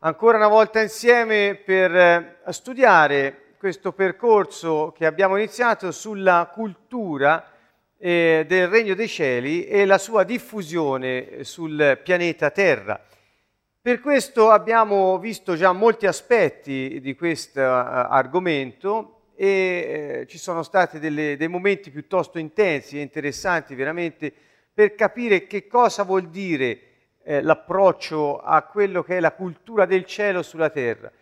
ancora una volta insieme per eh, studiare questo percorso che abbiamo iniziato sulla cultura eh, del Regno dei Cieli e la sua diffusione sul pianeta Terra. Per questo abbiamo visto già molti aspetti di questo uh, argomento e eh, ci sono stati delle, dei momenti piuttosto intensi e interessanti veramente per capire che cosa vuol dire eh, l'approccio a quello che è la cultura del cielo sulla terra.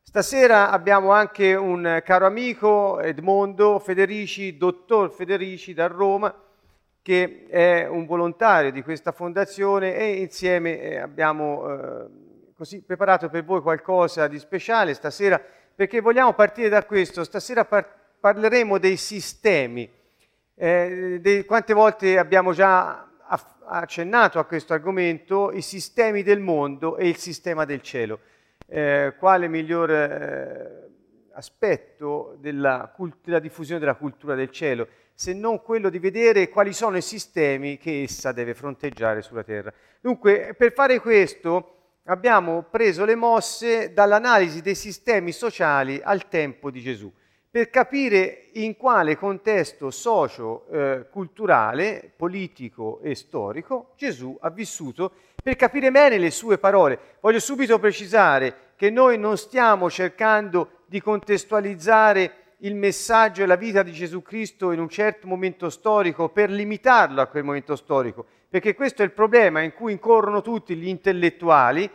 Stasera abbiamo anche un caro amico, Edmondo Federici, dottor Federici da Roma, che è un volontario di questa fondazione e insieme eh, abbiamo eh, così preparato per voi qualcosa di speciale stasera perché vogliamo partire da questo. Stasera par- parleremo dei sistemi. Eh, de- quante volte abbiamo già accennato a questo argomento, i sistemi del mondo e il sistema del cielo. Eh, quale migliore eh, aspetto della, cult- della diffusione della cultura del cielo, se non quello di vedere quali sono i sistemi che essa deve fronteggiare sulla terra. Dunque, per fare questo abbiamo preso le mosse dall'analisi dei sistemi sociali al tempo di Gesù per capire in quale contesto socio-culturale, eh, politico e storico Gesù ha vissuto, per capire bene le sue parole. Voglio subito precisare che noi non stiamo cercando di contestualizzare il messaggio e la vita di Gesù Cristo in un certo momento storico per limitarlo a quel momento storico, perché questo è il problema in cui incorrono tutti gli intellettuali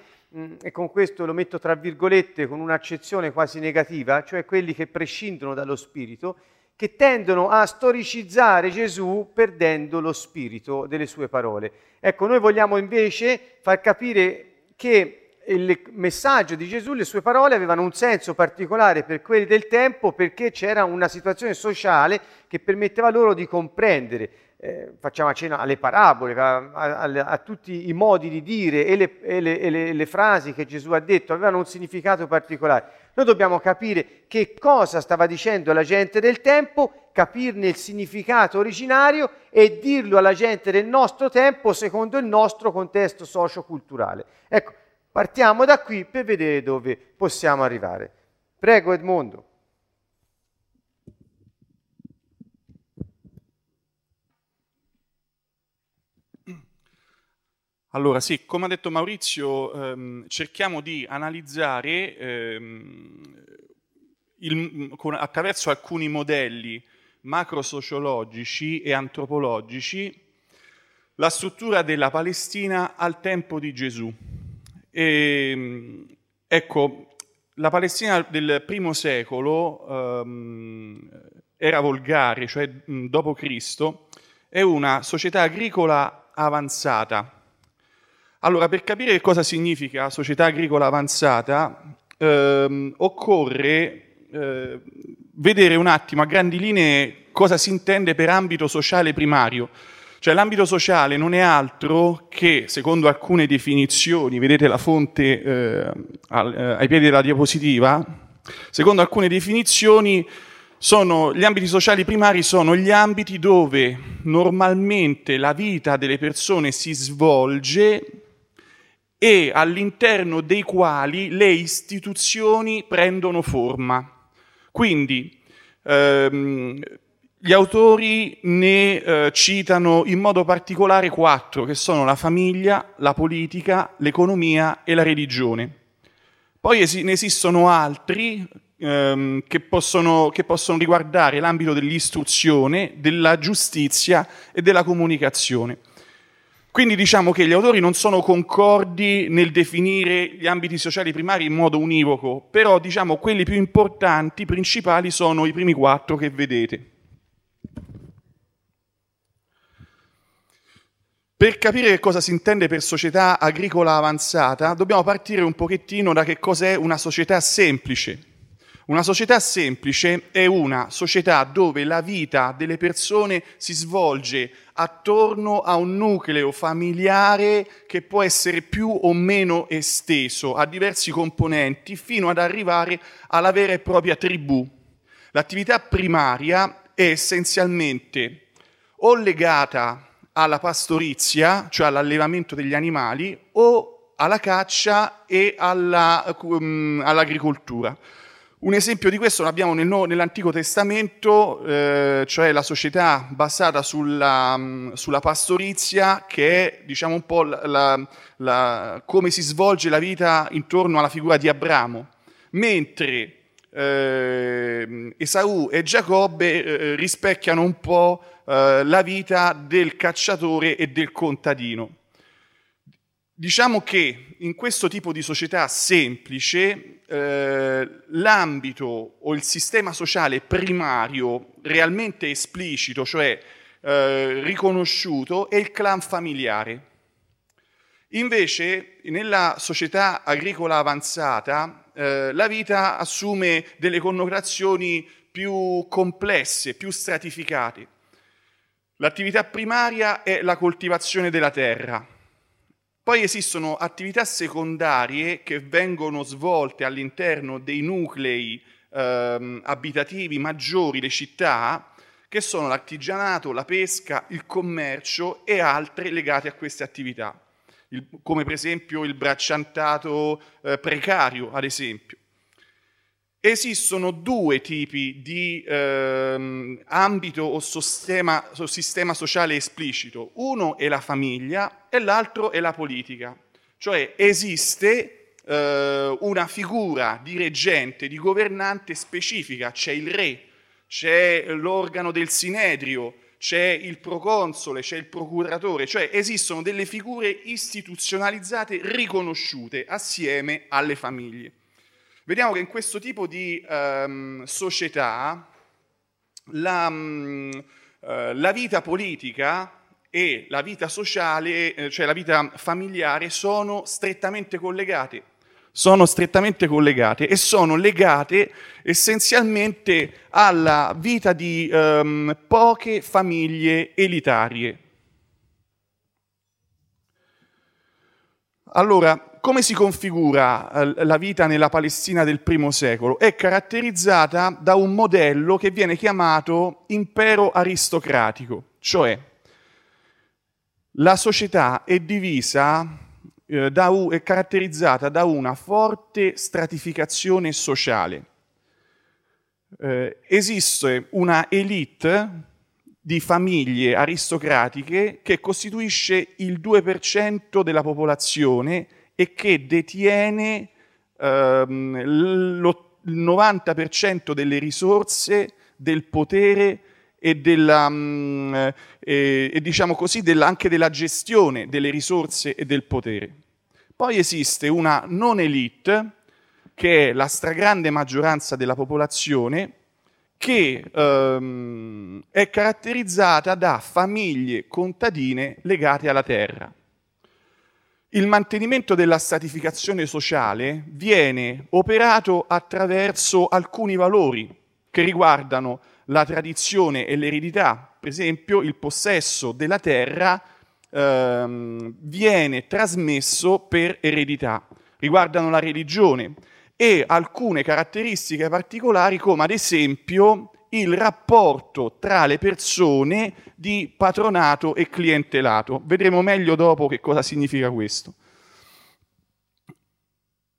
e con questo lo metto tra virgolette con un'accezione quasi negativa, cioè quelli che prescindono dallo spirito, che tendono a storicizzare Gesù perdendo lo spirito delle sue parole. Ecco, noi vogliamo invece far capire che il messaggio di Gesù, le sue parole avevano un senso particolare per quelli del tempo perché c'era una situazione sociale che permetteva loro di comprendere eh, facciamo accenno alle parabole, a, a, a, tutti i modi di dire e, le, e, le, e le, le, frasi che Gesù ha detto avevano un significato particolare. Noi dobbiamo capire che cosa stava dicendo la gente del tempo, capirne il significato originario e dirlo alla gente del nostro tempo secondo il nostro contesto socio-culturale. Ecco, partiamo da qui per vedere dove possiamo arrivare. Prego Edmondo. Allora sì, come ha detto Maurizio, ehm, cerchiamo di analizzare ehm, il, con, attraverso alcuni modelli macrosociologici e antropologici la struttura della Palestina al tempo di Gesù. E, ehm, ecco, la Palestina del primo secolo ehm, era volgare, cioè dopo Cristo, è una società agricola avanzata allora, per capire che cosa significa società agricola avanzata, ehm, occorre eh, vedere un attimo a grandi linee cosa si intende per ambito sociale primario. Cioè l'ambito sociale non è altro che, secondo alcune definizioni, vedete la fonte eh, ai piedi della diapositiva, secondo alcune definizioni sono, gli ambiti sociali primari sono gli ambiti dove normalmente la vita delle persone si svolge e all'interno dei quali le istituzioni prendono forma. Quindi ehm, gli autori ne eh, citano in modo particolare quattro, che sono la famiglia, la politica, l'economia e la religione. Poi es- ne esistono altri ehm, che, possono, che possono riguardare l'ambito dell'istruzione, della giustizia e della comunicazione. Quindi diciamo che gli autori non sono concordi nel definire gli ambiti sociali primari in modo univoco, però diciamo quelli più importanti, principali, sono i primi quattro che vedete. Per capire che cosa si intende per società agricola avanzata, dobbiamo partire un pochettino da che cos'è una società semplice. Una società semplice è una società dove la vita delle persone si svolge attorno a un nucleo familiare che può essere più o meno esteso a diversi componenti fino ad arrivare alla vera e propria tribù. L'attività primaria è essenzialmente o legata alla pastorizia, cioè all'allevamento degli animali, o alla caccia e alla, um, all'agricoltura. Un esempio di questo l'abbiamo nel, nell'Antico Testamento, eh, cioè la società basata sulla, mm, sulla, pastorizia, che è diciamo un po' la, la, la, come si svolge la vita intorno alla figura di Abramo, mentre eh, Esaù e Giacobbe eh, rispecchiano un po' eh, la vita del cacciatore e del contadino. Diciamo che in questo tipo di società semplice eh, l'ambito o il sistema sociale primario realmente esplicito, cioè eh, riconosciuto, è il clan familiare. Invece nella società agricola avanzata eh, la vita assume delle connotazioni più complesse, più stratificate. L'attività primaria è la coltivazione della terra, poi esistono attività secondarie che vengono svolte all'interno dei nuclei eh, abitativi maggiori, le città, che sono l'artigianato, la pesca, il commercio e altre legate a queste attività, il, come per esempio il bracciantato eh, precario, ad esempio. Esistono due tipi di ehm, ambito o sistema, o sistema sociale esplicito. Uno è la famiglia e l'altro è la politica. Cioè esiste eh, una figura di reggente, di governante specifica. C'è il re, c'è l'organo del sinedrio, c'è il proconsole, c'è il procuratore, cioè esistono delle figure istituzionalizzate riconosciute assieme alle famiglie. Vediamo che in questo tipo di um, società la, um, uh, la, vita politica e la vita sociale, eh, cioè la vita familiare, sono strettamente collegate. Sono strettamente collegate e sono legate essenzialmente alla vita di um, poche famiglie elitarie. Allora, come si configura eh, la vita nella Palestina del primo secolo? È caratterizzata da un modello che viene chiamato impero aristocratico, cioè la società è divisa, eh, da, è caratterizzata da una forte stratificazione sociale. Eh, esiste una elite di famiglie aristocratiche che costituisce il 2% della popolazione e che detiene ehm, il 90% delle risorse, del potere e, della, mh, mm, e, e diciamo così, della, anche della gestione delle risorse e del potere. Poi esiste una non elite, che è la stragrande maggioranza della popolazione, che ehm, è caratterizzata da famiglie contadine legate alla terra. Il mantenimento della stratificazione sociale viene operato attraverso alcuni valori che riguardano la tradizione e l'eredità. Per esempio, il possesso della terra ehm, viene trasmesso per eredità. Riguardano la religione e alcune caratteristiche particolari come ad esempio il rapporto tra le persone di patronato e clientelato. Vedremo meglio dopo che cosa significa questo.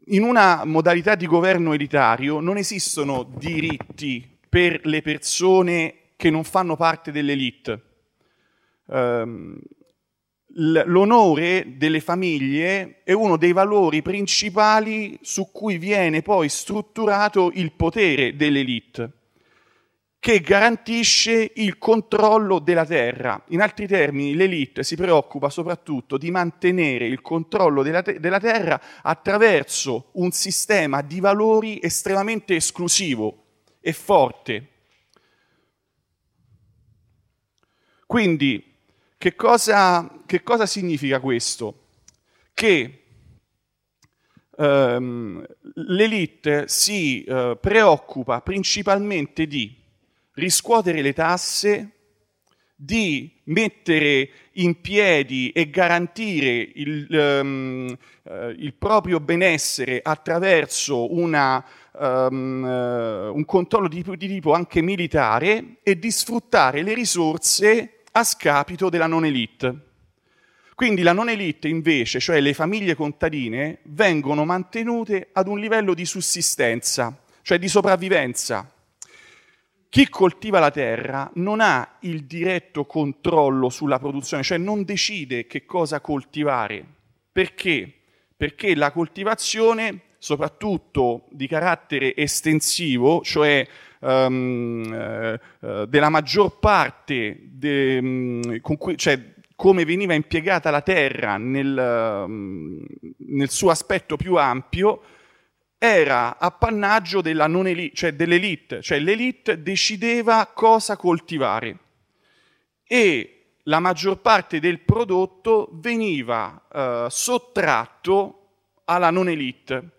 In una modalità di governo elitario non esistono diritti per le persone che non fanno parte dell'elite. Um, l'onore delle famiglie è uno dei valori principali su cui viene poi strutturato il potere dell'elite che garantisce il controllo della terra. In altri termini, l'elite si preoccupa soprattutto di mantenere il controllo della, te- della terra attraverso un sistema di valori estremamente esclusivo e forte. Quindi, che cosa, che cosa significa questo? Che ehm, l'elite si eh, preoccupa principalmente di riscuotere le tasse, di mettere in piedi e garantire il, um, uh, il proprio benessere attraverso una, um, uh, un controllo di, di tipo anche militare e di sfruttare le risorse a scapito della non elite. Quindi la non elite invece, cioè le famiglie contadine, vengono mantenute ad un livello di sussistenza, cioè di sopravvivenza. Chi coltiva la terra non ha il diretto controllo sulla produzione, cioè non decide che cosa coltivare. Perché? Perché la coltivazione, soprattutto di carattere estensivo, cioè um, uh, della maggior parte, de, um, cui, cioè come veniva impiegata la terra nel, um, nel suo aspetto più ampio, era appannaggio della non elite, cioè dell'elite, cioè l'elite decideva cosa coltivare. E la maggior parte del prodotto veniva eh, sottratto alla non elite.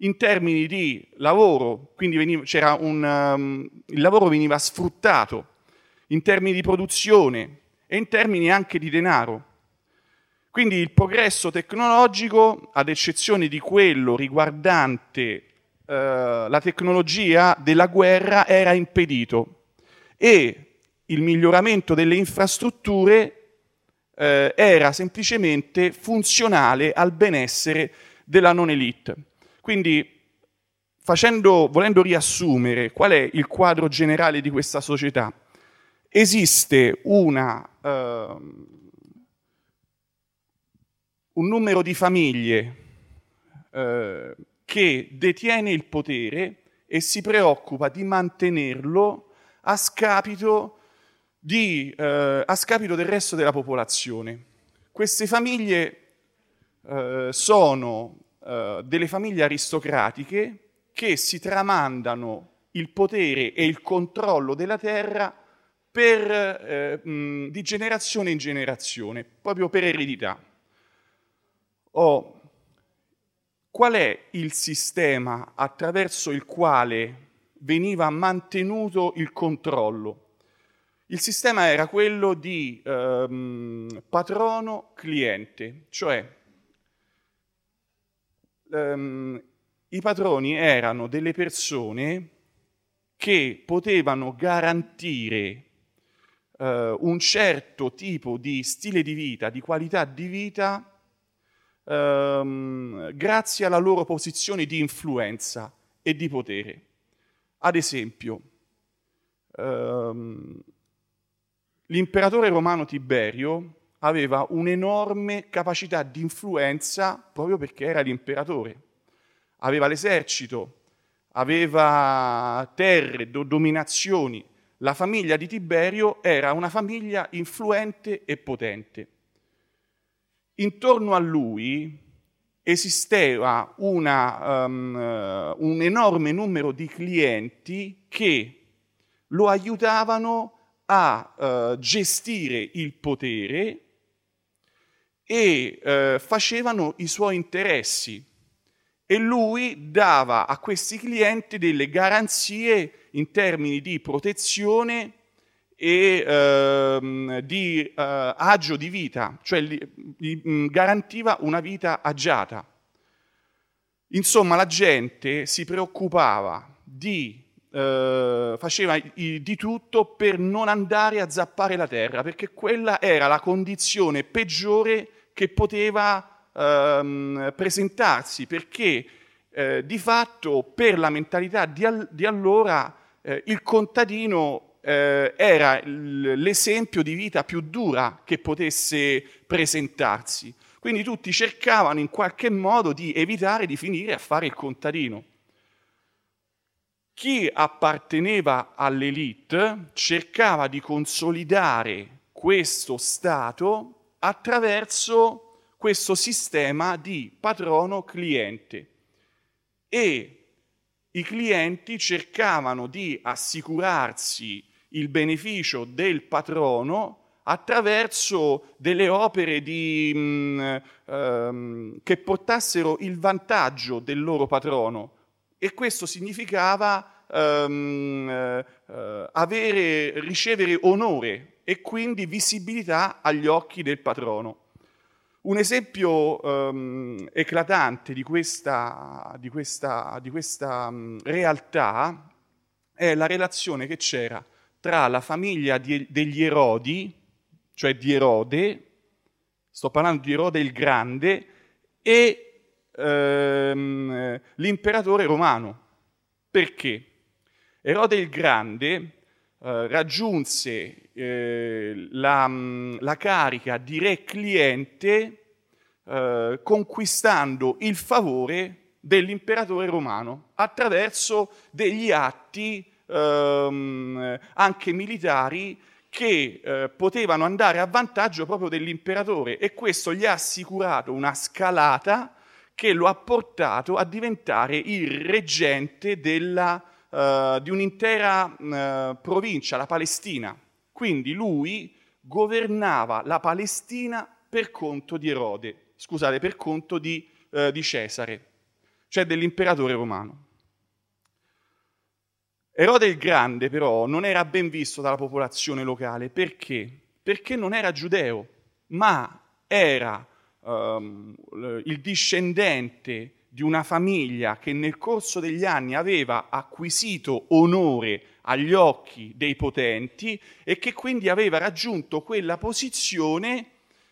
In termini di lavoro, quindi veniva, un, um, il lavoro veniva sfruttato. In termini di produzione e in termini anche di denaro. Quindi il progresso tecnologico, ad eccezione di quello riguardante eh, la tecnologia della guerra, era impedito e il miglioramento delle infrastrutture eh, era semplicemente funzionale al benessere della non elite. Quindi, facendo, volendo riassumere qual è il quadro generale di questa società, esiste una... Uh, un numero di famiglie eh, che detiene il potere e si preoccupa di mantenerlo a scapito, di, eh, a scapito del resto della popolazione. Queste famiglie eh, sono eh, delle famiglie aristocratiche che si tramandano il potere e il controllo della terra per, eh, mh, di generazione in generazione, proprio per eredità o qual è il sistema attraverso il quale veniva mantenuto il controllo. Il sistema era quello di ehm, patrono-cliente, cioè ehm, i patroni erano delle persone che potevano garantire eh, un certo tipo di stile di vita, di qualità di vita ehm, grazie alla loro posizione di influenza e di potere. Ad esempio, ehm, l'imperatore romano Tiberio aveva un'enorme capacità di influenza proprio perché era l'imperatore. Aveva l'esercito, aveva terre, do- dominazioni. La famiglia di Tiberio era una famiglia influente e potente intorno a lui esisteva una, um, un enorme numero di clienti che lo aiutavano a uh, gestire il potere e uh, facevano i suoi interessi. E lui dava a questi clienti delle garanzie in termini di protezione e ehm, di eh, agio di vita, cioè gli, gli garantiva una vita agiata. Insomma, la gente si preoccupava di, eh, faceva di tutto per non andare a zappare la terra, perché quella era la condizione peggiore che poteva ehm, presentarsi, perché eh, di fatto per la mentalità di, all- di allora eh, il contadino eh, era l'esempio di vita più dura che potesse presentarsi. Quindi tutti cercavano in qualche modo di evitare di finire a fare il contadino. Chi apparteneva all'elite cercava di consolidare questo Stato attraverso questo sistema di patrono-cliente e i clienti cercavano di assicurarsi il beneficio del patrono attraverso delle opere di, mh, mm, ehm, che portassero il vantaggio del loro patrono e questo significava ehm, eh, avere, ricevere onore e quindi visibilità agli occhi del patrono. Un esempio ehm, eclatante di questa, di questa, di questa um, realtà è la relazione che c'era tra la famiglia di, degli Erodi, cioè di Erode, sto parlando di Erode il Grande, e ehm, l'imperatore romano. Perché? Erode il Grande eh, raggiunse eh, la, la, carica di re cliente eh, conquistando il favore dell'imperatore romano attraverso degli atti ehm, anche militari che eh, potevano andare a vantaggio proprio dell'imperatore e questo gli ha assicurato una scalata che lo ha portato a diventare il reggente della, uh, di un'intera uh, provincia, la Palestina. Quindi lui governava la Palestina per conto di Erode, scusate, per conto di, uh, di Cesare, cioè dell'imperatore romano. Erode il Grande però non era ben visto dalla popolazione locale perché? Perché non era giudeo, ma era um, il discendente di una famiglia che nel corso degli anni aveva acquisito onore agli occhi dei potenti e che quindi aveva raggiunto quella posizione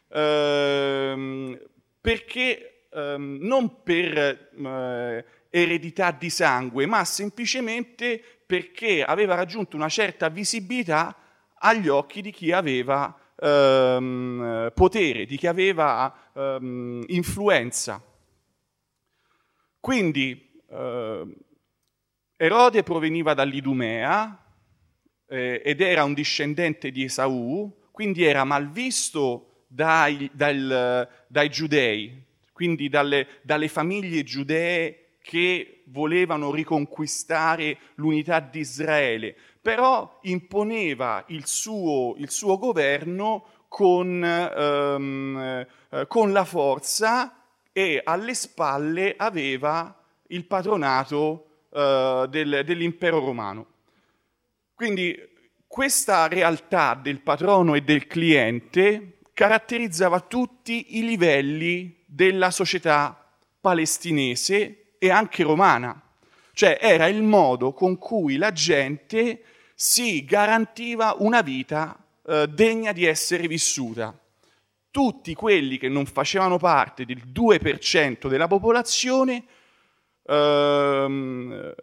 ehm, perché ehm, non per eh, eredità di sangue, ma semplicemente perché aveva raggiunto una certa visibilità agli occhi di chi aveva ehm, potere, di chi aveva ehm, influenza. Quindi eh, Erode proveniva dall'Idumea eh, ed era un discendente di Esaù, quindi era malvisto dai, dal, dai giudei, quindi dalle, dalle famiglie giudee che volevano riconquistare l'unità di Israele, però imponeva il suo, il suo governo con, ehm, eh, con, la e alle spalle aveva il patronato eh, del, dell'impero romano. Quindi questa realtà del patrono e del cliente caratterizzava tutti i livelli della società palestinese e anche romana. Cioè era il modo con cui la gente si garantiva una vita eh, degna di essere vissuta. Tutti quelli che non facevano parte del 2% della popolazione ehm,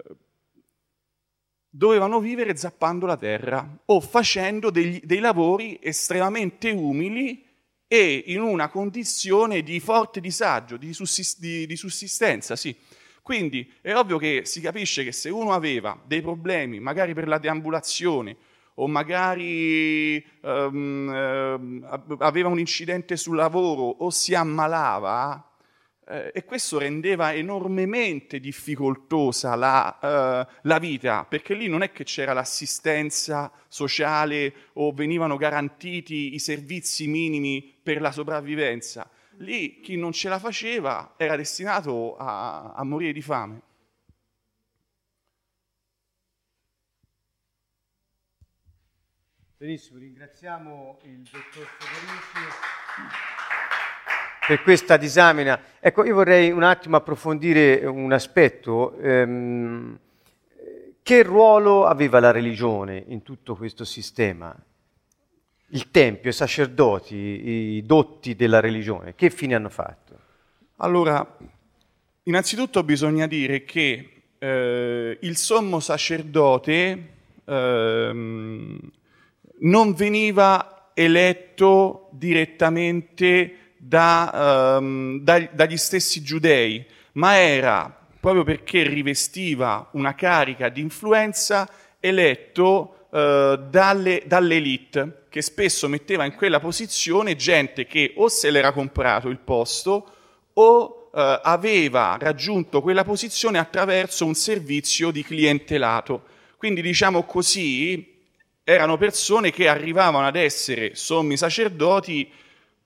dovevano vivere zappando la terra o facendo degli, dei lavori estremamente umili e in una condizione di forte disagio, di, sussist- di, di sussistenza, sì. Quindi è ovvio che si capisce che se uno aveva dei problemi, magari per la deambulazione, o magari um, aveva un incidente sul lavoro o si ammalava, eh, e questo rendeva enormemente difficoltosa la, uh, la, vita, perché lì non è che c'era l'assistenza sociale o venivano garantiti i servizi minimi per la sopravvivenza lì chi non ce la faceva era destinato a, a morire di fame. Benissimo, ringraziamo il dottor Federici per questa disamina. Ecco, io vorrei un attimo approfondire un aspetto. Ehm, che ruolo aveva la religione in tutto questo sistema? Il Tempio, i sacerdoti, i dotti della religione, che fine hanno fatto? Allora, innanzitutto bisogna dire che eh, il sommo sacerdote eh, non veniva eletto direttamente da, um, da, dagli stessi giudei, ma era, proprio perché rivestiva una carica di influenza, eletto uh, dalle, dall'elite che spesso metteva in quella posizione gente che o se l'era comprato il posto o eh, aveva raggiunto quella posizione attraverso un servizio di clientelato. Quindi diciamo così, erano persone che arrivavano ad essere sommi sacerdoti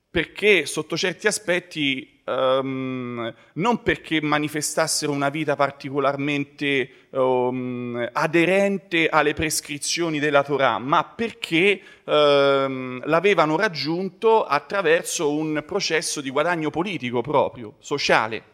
perché sotto certi aspetti um, non perché manifestassero una vita particolarmente um, aderente alle prescrizioni della Torah, ma perché um, l'avevano raggiunto attraverso un processo di guadagno politico proprio, sociale.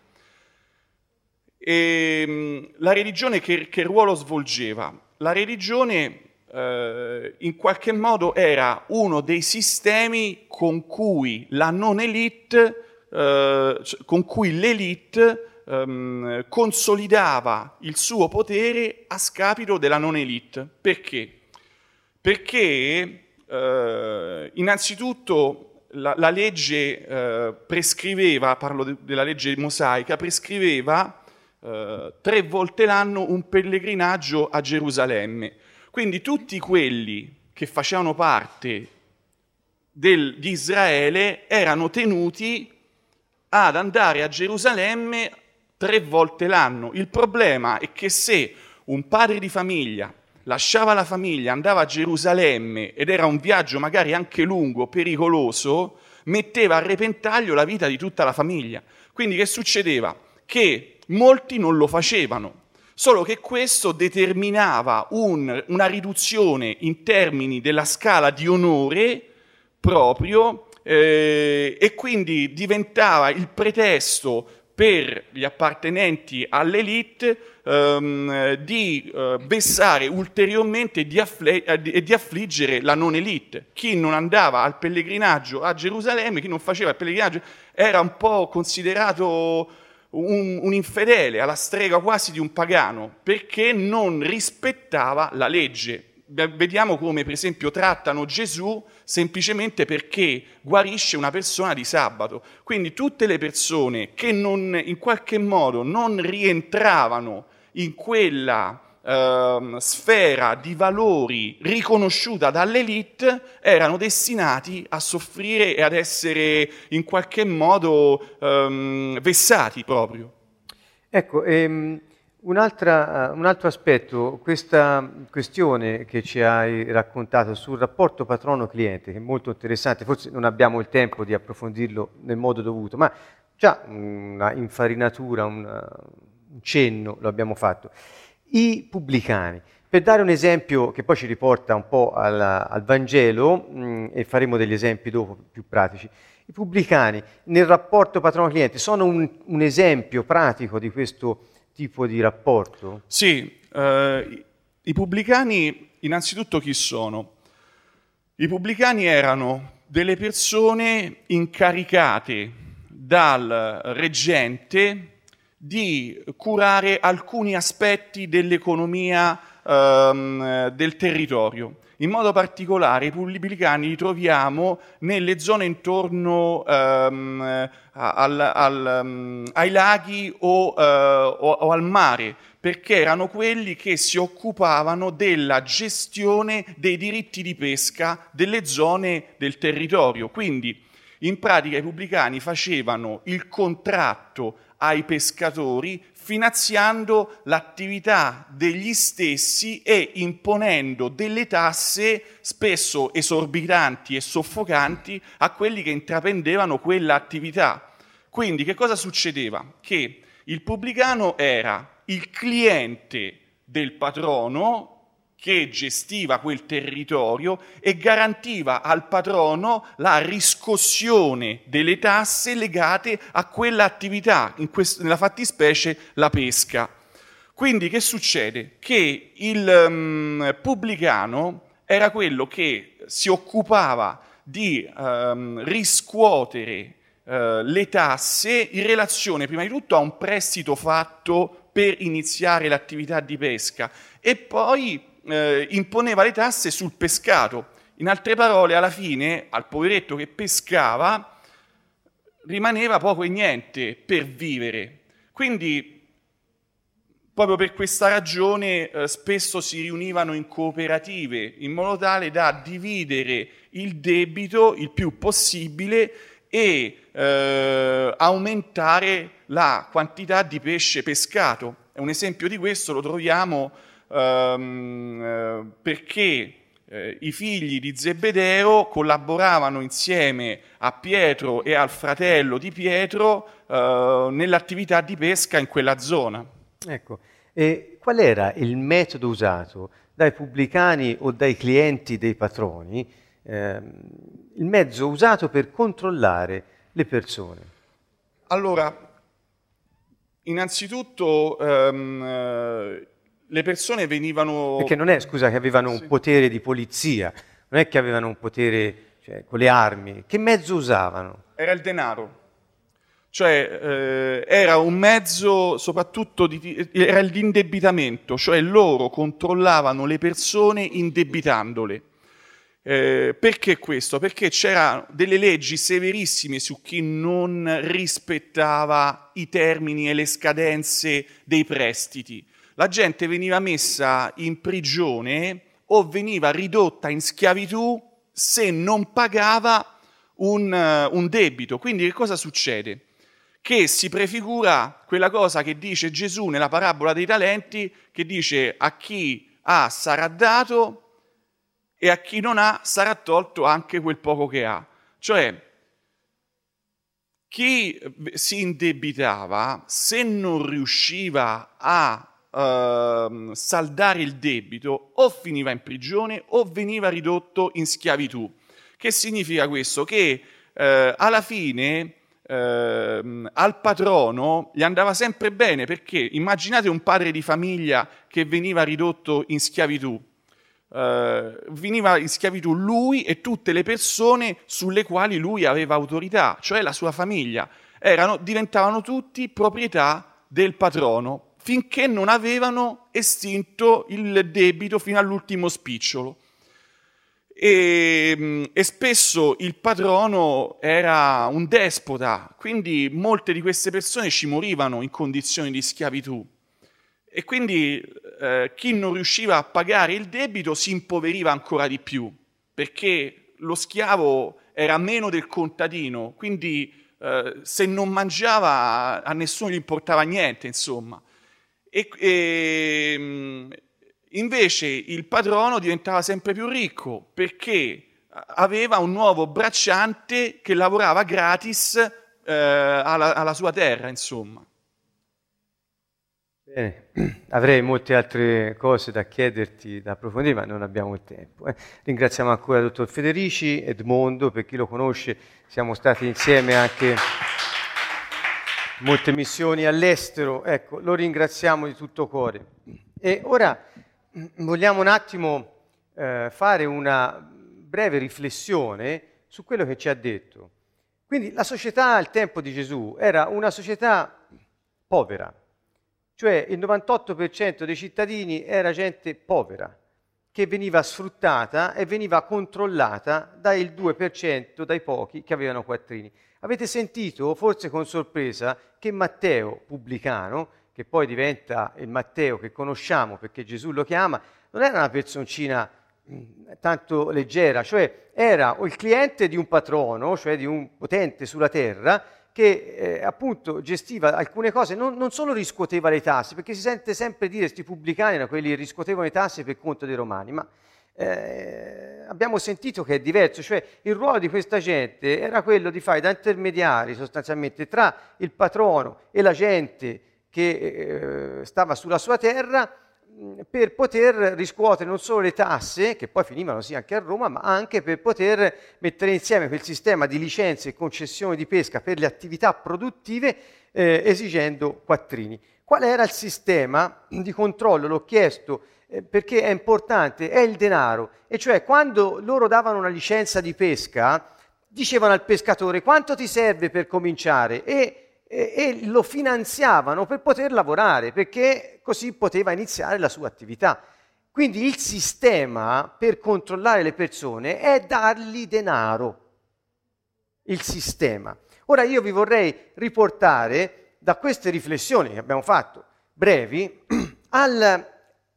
E, la religione che, che ruolo svolgeva? La religione eh, in qualche modo era uno dei sistemi con cui la non elite, eh, con cui l'elite ehm, consolidava il suo potere a scapito della non elite. Perché? Perché eh, innanzitutto la, la legge eh, prescriveva, parlo de, della legge mosaica, prescriveva eh, tre volte l'anno un pellegrinaggio a Gerusalemme. Quindi tutti quelli che facevano parte del, di Israele erano tenuti ad andare a Gerusalemme tre volte l'anno. Il problema è che se un padre di famiglia lasciava la famiglia, andava a Gerusalemme ed era un viaggio magari anche lungo, pericoloso, metteva a repentaglio la vita di tutta la famiglia. Quindi che succedeva? Che molti non lo facevano, solo che questo determinava un, una riduzione in termini della scala di onore proprio eh, e quindi diventava il pretesto per gli appartenenti all'elite ehm, di eh, vessare ulteriormente e di, affle- eh, di, affliggere la non elite. Chi non andava al pellegrinaggio a Gerusalemme, chi non faceva il pellegrinaggio, era un po' considerato un, un infedele, alla strega quasi di un pagano, perché non rispettava la legge vediamo come per esempio trattano Gesù semplicemente perché guarisce una persona di sabato. Quindi tutte le persone che non, in qualche modo non rientravano in quella eh, sfera di valori riconosciuta dall'elite erano destinati a soffrire e ad essere in qualche modo eh, vessati proprio. Ecco, ehm, un altro aspetto, questa questione che ci hai raccontato sul rapporto patrono-cliente, che è molto interessante, forse non abbiamo il tempo di approfondirlo nel modo dovuto, ma già una infarinatura, un, un cenno lo abbiamo fatto. I pubblicani, per dare un esempio che poi ci riporta un po' al, al Vangelo, mh, mm, e faremo degli esempi dopo più pratici, i pubblicani nel rapporto patrono-cliente sono un, un esempio pratico di questo tipo di rapporto? Sì, eh, i pubblicani innanzitutto chi sono? I pubblicani erano delle persone incaricate dal reggente di curare alcuni aspetti dell'economia ehm, del territorio. In modo particolare i pubblicani li troviamo nelle zone intorno ehm, al, al, um, ai laghi o, uh, o, o al mare, perché erano quelli che si occupavano della gestione dei diritti di pesca delle zone del territorio. Quindi in pratica i pubblicani facevano il contratto ai pescatori finanziando l'attività degli stessi e imponendo delle tasse spesso esorbitanti e soffocanti a quelli che intraprendevano quella attività. Quindi che cosa succedeva? Che il pubblicano era il cliente del patrono che gestiva quel territorio e garantiva al patrono la riscossione delle tasse legate a quell'attività, quest- nella fattispecie la pesca. Quindi che succede? Che il um, pubblicano era quello che si occupava di um, riscuotere uh, le tasse in relazione prima di tutto a un prestito fatto per iniziare l'attività di pesca e poi eh, imponeva le tasse sul pescato. In altre parole, alla fine, al poveretto che pescava, rimaneva poco e niente per vivere. Quindi, proprio per questa ragione, eh, spesso si riunivano in cooperative, in modo tale da dividere il debito il più possibile e eh, aumentare la quantità di pesce pescato. Un esempio di questo lo troviamo ehm, eh, perché eh, i figli di Zebedeo collaboravano insieme a Pietro e al fratello di Pietro eh, nell'attività di pesca in quella zona. Ecco, e qual era il metodo usato dai pubblicani o dai clienti dei patroni, ehm, il mezzo usato per controllare le persone? Allora, innanzitutto ehm, le persone venivano... Perché non è, scusa, che avevano sì. un potere di polizia, non è che avevano un potere cioè, con le armi. Che mezzo usavano? Era il denaro. Cioè eh, era un mezzo soprattutto di, era l'indebitamento, cioè loro controllavano le persone indebitandole. Eh, perché questo? Perché c'erano delle leggi severissime su chi non rispettava i termini e le scadenze dei prestiti. La gente veniva messa in prigione o veniva ridotta in schiavitù se non pagava un, un debito. Quindi che cosa succede? Che si prefigura quella cosa che dice Gesù nella parabola dei talenti, che dice a chi ha sarà dato e a chi non ha sarà tolto anche quel poco che ha. Cioè, chi si indebitava, se non riusciva a uh, saldare il debito, o finiva in prigione o veniva ridotto in schiavitù. Che significa questo? Che uh, alla fine Uh, al patrono gli andava sempre bene perché immaginate un padre di famiglia che veniva ridotto in schiavitù Uh, veniva in schiavitù lui e tutte le persone sulle quali lui aveva autorità, cioè la sua famiglia. Erano, diventavano tutti proprietà del patrono finché non avevano estinto il debito fino all'ultimo spicciolo. E, mm, e, spesso il patrono era un despota, quindi molte di queste persone ci morivano in condizioni di schiavitù. E quindi eh, chi non riusciva a pagare il debito si impoveriva ancora di più, perché lo schiavo era meno del contadino, quindi eh, se non mangiava a nessuno gli importava niente, insomma. E, e, mm, invece il patrono diventava sempre più ricco perché aveva un nuovo bracciante che lavorava gratis eh, alla, alla sua terra, insomma. Bene, avrei molte altre cose da chiederti, da approfondire, ma non abbiamo il tempo. Eh. Ringraziamo ancora il dottor Federici, Edmondo, per chi lo conosce, siamo stati insieme anche molte missioni all'estero, ecco, lo ringraziamo di tutto cuore. E ora vogliamo un attimo eh, fare una breve riflessione su quello che ci ha detto. Quindi la società al tempo di Gesù era una società povera, cioè il 98% dei cittadini era gente povera, che veniva sfruttata e veniva controllata dal 2%, dai pochi che avevano quattrini. Avete sentito, forse con sorpresa, che Matteo, pubblicano, che poi diventa il Matteo che conosciamo perché Gesù lo chiama, non era una personcina tanto leggera, cioè era il cliente di un patrono, cioè di un potente sulla terra, che eh, appunto gestiva alcune cose, non, non, solo riscuoteva le tasse, perché si sente sempre dire questi pubblicani erano quelli che riscuotevano le tasse per conto dei romani, ma eh, abbiamo sentito che è diverso, cioè il ruolo di questa gente era quello di fare da intermediari sostanzialmente tra il patrono e la gente che eh, stava sulla sua terra per poter riscuotere non solo le tasse, che poi finivano sì anche a Roma, ma anche per poter mettere insieme quel sistema di licenze e concessioni di pesca per le attività produttive eh, esigendo quattrini. Qual era il sistema di controllo? L'ho chiesto eh, perché è importante, è il denaro. E cioè quando loro davano una licenza di pesca, dicevano al pescatore quanto ti serve per cominciare e e, e lo finanziavano per poter lavorare, perché così poteva iniziare la sua attività. Quindi il sistema per controllare le persone è dargli denaro. Il sistema. Ora io vi vorrei riportare da queste riflessioni che abbiamo fatto, brevi, al,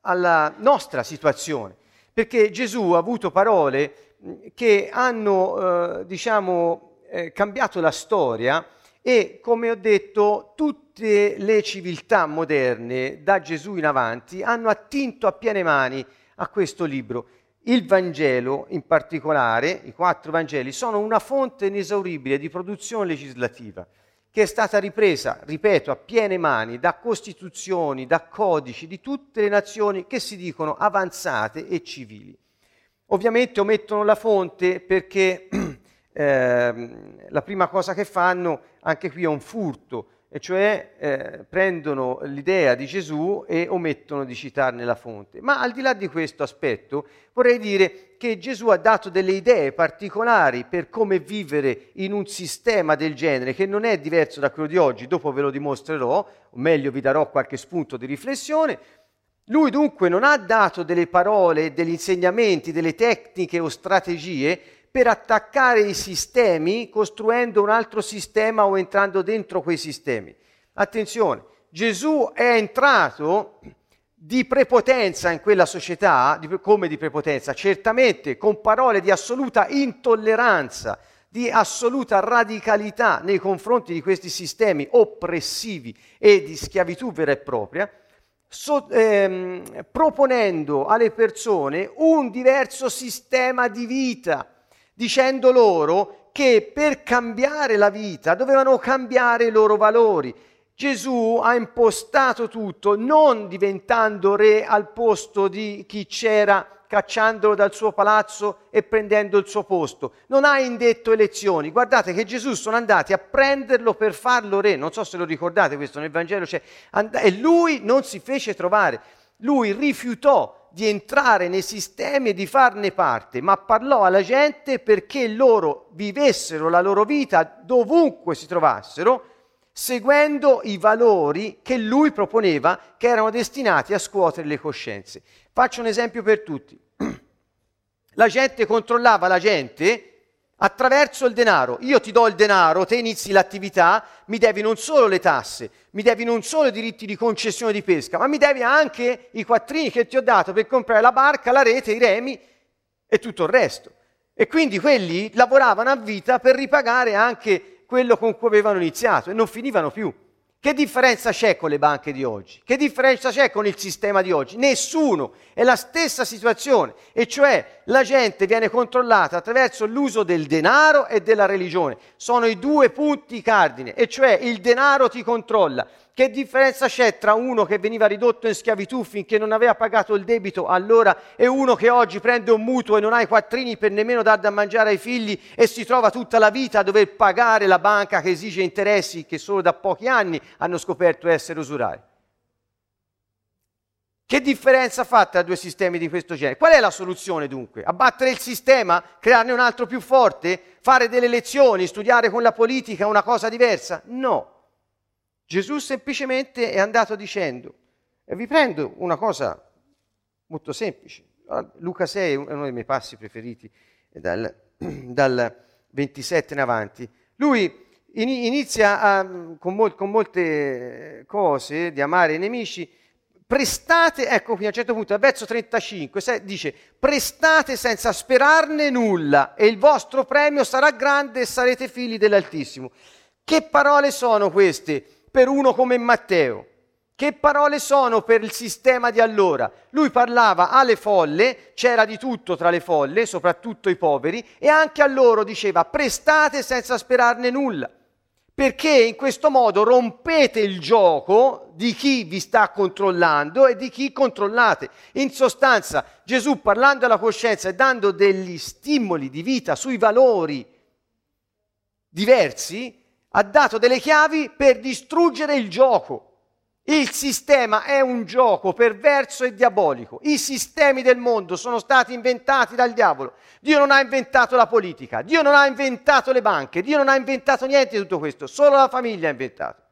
alla nostra situazione, perché Gesù ha avuto parole che hanno, eh, diciamo, eh, cambiato la storia e come ho detto tutte le civiltà moderne da Gesù in avanti hanno attinto a piene mani a questo libro. Il Vangelo in particolare, i quattro Vangeli, sono una fonte inesauribile di produzione legislativa che è stata ripresa, ripeto, a piene mani da costituzioni, da codici di tutte le nazioni che si dicono avanzate e civili. Ovviamente omettono la fonte perché eh, la prima cosa che fanno, anche qui è un furto, e cioè eh, prendono l'idea di Gesù e omettono di citarne la fonte. Ma al di là di questo aspetto, vorrei dire che Gesù ha dato delle idee particolari per come vivere in un sistema del genere, che non è diverso da quello di oggi, dopo ve lo dimostrerò, o meglio vi darò qualche spunto di riflessione. Lui dunque non ha dato delle parole, degli insegnamenti, delle tecniche o strategie per attaccare i sistemi costruendo un altro sistema o entrando dentro quei sistemi. Attenzione, Gesù è entrato di prepotenza in quella società, di, come di prepotenza, certamente con parole di assoluta intolleranza, di assoluta radicalità nei confronti di questi sistemi oppressivi e di schiavitù vera e propria, so, ehm, proponendo alle persone un diverso sistema di vita dicendo loro che per cambiare la vita dovevano cambiare i loro valori. Gesù ha impostato tutto non diventando re al posto di chi c'era cacciandolo dal suo palazzo e prendendo il suo posto. Non ha indetto elezioni. Guardate che Gesù sono andati a prenderlo per farlo re. Non so se lo ricordate questo nel Vangelo c'è. e lui non si fece trovare. Lui rifiutò di entrare nei sistemi e di farne parte, ma parlò alla gente perché loro vivessero la loro vita dovunque si trovassero, seguendo i valori che lui proponeva, che erano destinati a scuotere le coscienze. Faccio un esempio per tutti. La gente controllava la gente attraverso il denaro. Io ti do il denaro, te inizi l'attività, mi devi non solo le tasse, mi devi non solo i diritti di concessione di pesca, ma mi devi anche i quattrini che ti ho dato per comprare la barca, la rete, i remi e tutto il resto. E quindi quelli lavoravano a vita per ripagare anche quello con cui avevano iniziato e non finivano più. Che differenza c'è con le banche di oggi? Che differenza c'è con il sistema di oggi? Nessuno. È la stessa situazione, e cioè la gente viene controllata attraverso l'uso del denaro e della religione. Sono i due punti cardine, e cioè il denaro ti controlla. Che differenza c'è tra uno che veniva ridotto in schiavitù finché non aveva pagato il debito allora e uno che oggi prende un mutuo e non ha i quattrini per nemmeno dar da mangiare ai figli e si trova tutta la vita a dover pagare la banca che esige interessi che solo da pochi anni hanno scoperto essere usurari? Che differenza fa tra due sistemi di questo genere? Qual è la soluzione dunque? Abbattere il sistema? Crearne un altro più forte? Fare delle lezioni? Studiare con la politica una cosa diversa? No. Gesù semplicemente è andato dicendo, e vi prendo una cosa molto semplice, ah, Luca 6 è uno dei miei passi preferiti dal, dal 27 in avanti, lui inizia a, con, mol, con, molte cose di amare i nemici, prestate, ecco qui a un certo punto, al verso 35, dice, prestate senza sperarne nulla e il vostro premio sarà grande e sarete figli dell'Altissimo. Che parole sono queste? Per uno come Matteo. Che parole sono per il sistema di allora? Lui parlava alle folle, c'era di tutto tra le folle, soprattutto i poveri, e anche a loro diceva prestate senza sperarne nulla, perché in questo modo rompete il gioco di chi vi sta controllando e di chi controllate. In sostanza, Gesù parlando alla coscienza e dando degli stimoli di vita sui valori diversi, ha dato delle chiavi per distruggere il gioco. Il sistema è un gioco perverso e diabolico. I sistemi del mondo sono stati inventati dal diavolo. Dio non ha inventato la politica, Dio non ha inventato le banche, Dio non ha inventato niente di tutto questo, solo la famiglia ha inventato.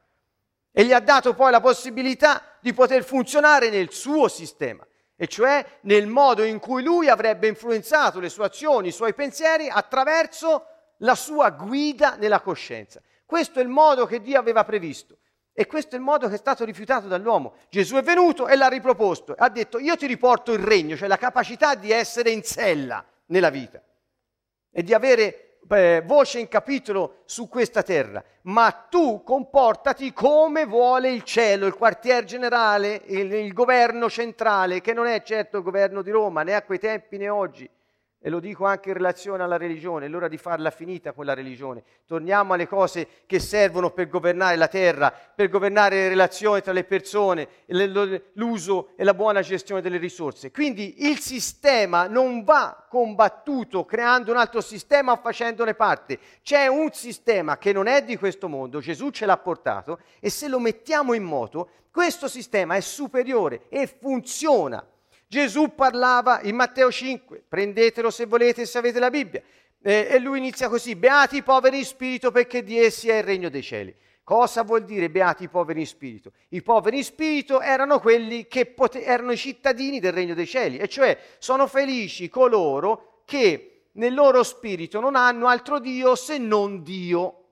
E gli ha dato poi la possibilità di poter funzionare nel suo sistema, e cioè nel modo in cui lui avrebbe influenzato le sue azioni, i suoi pensieri attraverso la sua guida nella coscienza. Questo è il modo che Dio aveva previsto. E questo è il modo che è stato rifiutato dall'uomo. Gesù è venuto e l'ha riproposto. Ha detto, io ti riporto il regno, cioè la capacità di essere in sella nella vita e di avere eh, voce in capitolo su questa terra. Ma tu comportati come vuole il cielo, il quartier generale, il, il governo centrale, che non è certo il governo di Roma, né a quei tempi né oggi e lo dico anche in relazione alla religione, è l'ora di farla finita quella religione. Torniamo alle cose che servono per governare la terra, per governare le relazioni tra le persone, l'uso e la buona gestione delle risorse. Quindi il sistema non va combattuto creando un altro sistema o facendone parte. C'è un sistema che non è di questo mondo, Gesù ce l'ha portato e se lo mettiamo in moto, questo sistema è superiore e funziona Gesù parlava in Matteo 5, prendetelo se volete se avete la Bibbia, eh, e lui inizia così, beati i poveri in spirito perché di essi è il regno dei cieli. Cosa vuol dire beati i poveri in spirito? I poveri in spirito erano quelli che pote- erano i cittadini del regno dei cieli, e cioè sono felici coloro che nel loro spirito non hanno altro Dio se non Dio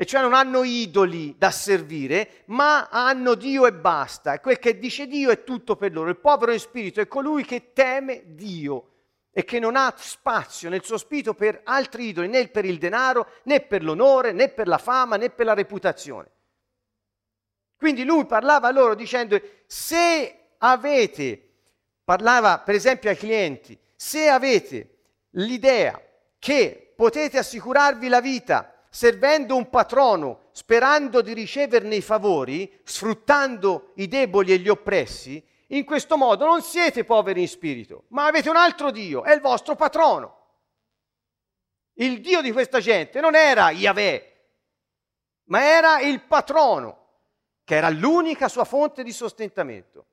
e cioè non hanno idoli da servire, ma hanno Dio e basta. E quel che dice Dio è tutto per loro. Il povero in spirito è colui che teme Dio e che non ha spazio nel suo spirito per altri idoli, né per il denaro, né per l'onore, né per la fama, né per la reputazione. Quindi lui parlava a loro dicendo, se avete, parlava per esempio ai clienti, se avete l'idea che potete assicurarvi la vita, servendo un patrono, sperando di riceverne i favori, sfruttando i deboli e gli oppressi, in questo modo non siete poveri in spirito, ma avete un altro Dio, è il vostro patrono. Il Dio di questa gente non era Yahweh, ma era il patrono, che era l'unica sua fonte di sostentamento.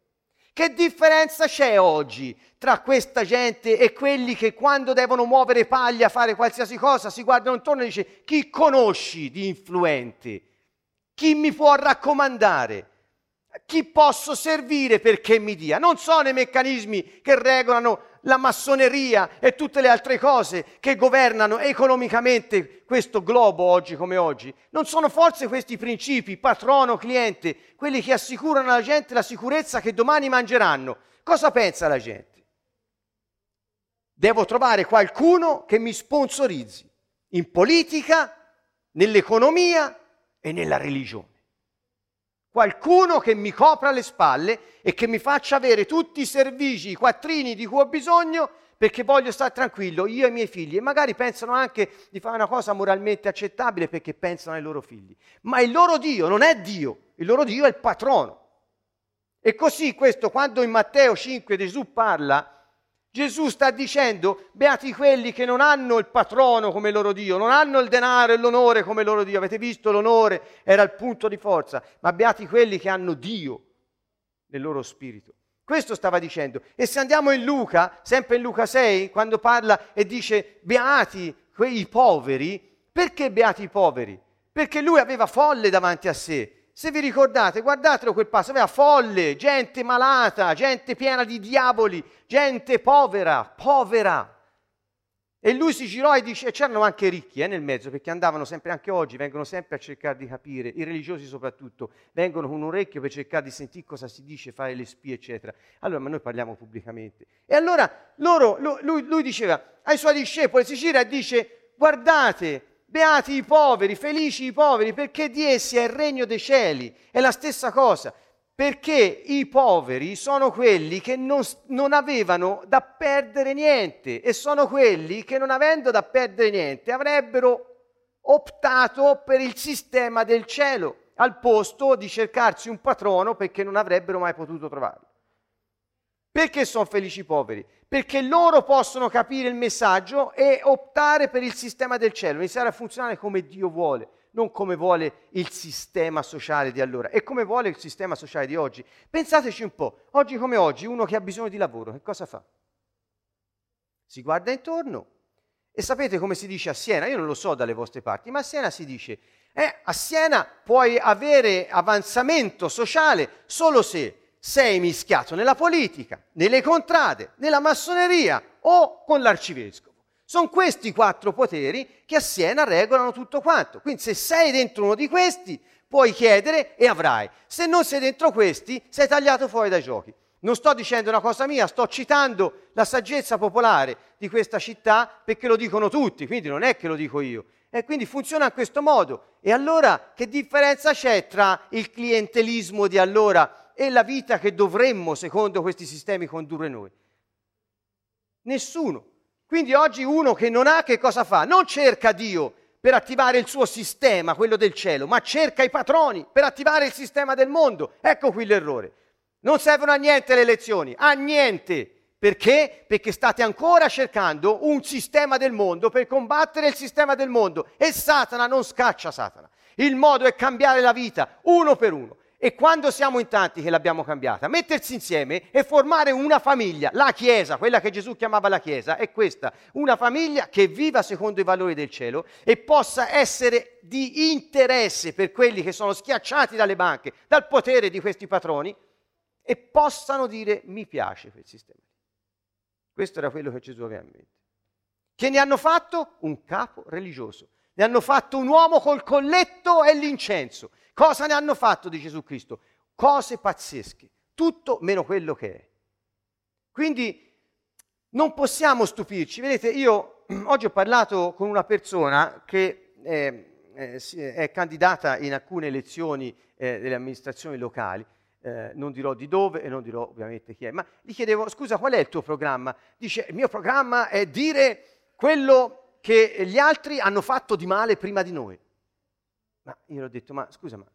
Che differenza c'è oggi tra questa gente e quelli che quando devono muovere paglia, fare qualsiasi cosa, si guardano intorno e dicono chi conosci di influente? Chi mi può raccomandare? Chi posso servire perché mi dia? Non sono i meccanismi che regolano la massoneria e tutte le altre cose che governano economicamente questo globo oggi come oggi. Non sono forse questi principi, patrono, cliente, quelli che assicurano alla gente la sicurezza che domani mangeranno. Cosa pensa la gente? Devo trovare qualcuno che mi sponsorizzi in politica, nell'economia e nella religione qualcuno che mi copra le spalle e che mi faccia avere tutti i servigi, i quattrini di cui ho bisogno perché voglio stare tranquillo, io e i miei figli, e magari pensano anche di fare una cosa moralmente accettabile perché pensano ai loro figli. Ma il loro Dio non è Dio, il loro Dio è il patrono. E così questo, quando in Matteo 5 Gesù parla Gesù sta dicendo, beati quelli che non hanno il patrono come loro Dio, non hanno il denaro e l'onore come loro Dio. Avete visto l'onore era il punto di forza, ma beati quelli che hanno Dio nel loro spirito. Questo stava dicendo. E se andiamo in Luca, sempre in Luca 6, quando parla e dice beati quei poveri, perché beati i poveri? Perché lui aveva folle davanti a sé se vi ricordate, guardatelo quel passo, aveva folle, gente malata, gente piena di diavoli, gente povera, povera. E lui si girò e dice, e c'erano anche ricchi eh, nel mezzo, perché andavano sempre, anche oggi, vengono sempre a cercare di capire, i religiosi soprattutto, vengono con un orecchio per cercare di sentire cosa si dice, fare le spie, eccetera. Allora, ma noi parliamo pubblicamente. E allora loro, lui, lui diceva ai suoi discepoli, si gira e dice, guardate, Beati i poveri, felici i poveri, perché di essi è il regno dei cieli. È la stessa cosa, perché i poveri sono quelli che non, non, avevano da perdere niente e sono quelli che non avendo da perdere niente avrebbero optato per il sistema del cielo al posto di cercarsi un patrono perché non avrebbero mai potuto trovarlo. Perché sono felici i poveri? Perché loro possono capire il messaggio e optare per il sistema del cielo, iniziare a funzionare come Dio vuole, non come vuole il sistema sociale di allora e come vuole il sistema sociale di oggi. Pensateci un po', oggi come oggi, uno che ha bisogno di lavoro, che cosa fa? Si guarda intorno e sapete come si dice a Siena? Io non lo so dalle vostre parti, ma a Siena si dice, eh, a Siena puoi avere avanzamento sociale solo se sei mischiato nella politica, nelle contrade, nella massoneria o con l'arcivescovo. Sono questi quattro poteri che a Siena regolano tutto quanto. Quindi se sei dentro uno di questi, puoi chiedere e avrai. Se non sei dentro questi, sei tagliato fuori dai giochi. Non sto dicendo una cosa mia, sto citando la saggezza popolare di questa città perché lo dicono tutti, quindi non è che lo dico io. E quindi funziona in questo modo. E allora che differenza c'è tra il clientelismo di allora e la vita che dovremmo, secondo questi sistemi, condurre noi? Nessuno. Quindi oggi uno che non ha che cosa fa? Non cerca Dio per attivare il suo sistema, quello del cielo, ma cerca i patroni per attivare il sistema del mondo. Ecco qui l'errore. Non servono a niente le elezioni, a niente. Perché? Perché state ancora cercando un sistema del mondo per combattere il sistema del mondo e Satana non scaccia Satana. Il modo è cambiare la vita uno per uno. E quando siamo in tanti che l'abbiamo cambiata, mettersi insieme e formare una famiglia, la Chiesa, quella che Gesù chiamava la Chiesa, è questa, una famiglia che viva secondo i valori del cielo e possa essere di interesse per quelli che sono schiacciati dalle banche, dal potere di questi patroni e possano dire mi piace quel sistema. Questo era quello che Gesù aveva in mente. Che ne hanno fatto un capo religioso. Ne hanno fatto un uomo col colletto e l'incenso. Cosa ne hanno fatto di Gesù Cristo? Cose pazzesche, tutto meno quello che è. Quindi non possiamo stupirci. Vedete, io oggi ho parlato con una persona che eh, eh, è candidata in alcune elezioni eh, delle amministrazioni locali eh, non dirò di dove e non dirò ovviamente chi è, ma gli chiedevo, scusa, qual è il tuo programma? Dice, il mio programma è dire quello che gli altri hanno fatto di male prima di noi. Ma io ho detto, ma scusa, ma,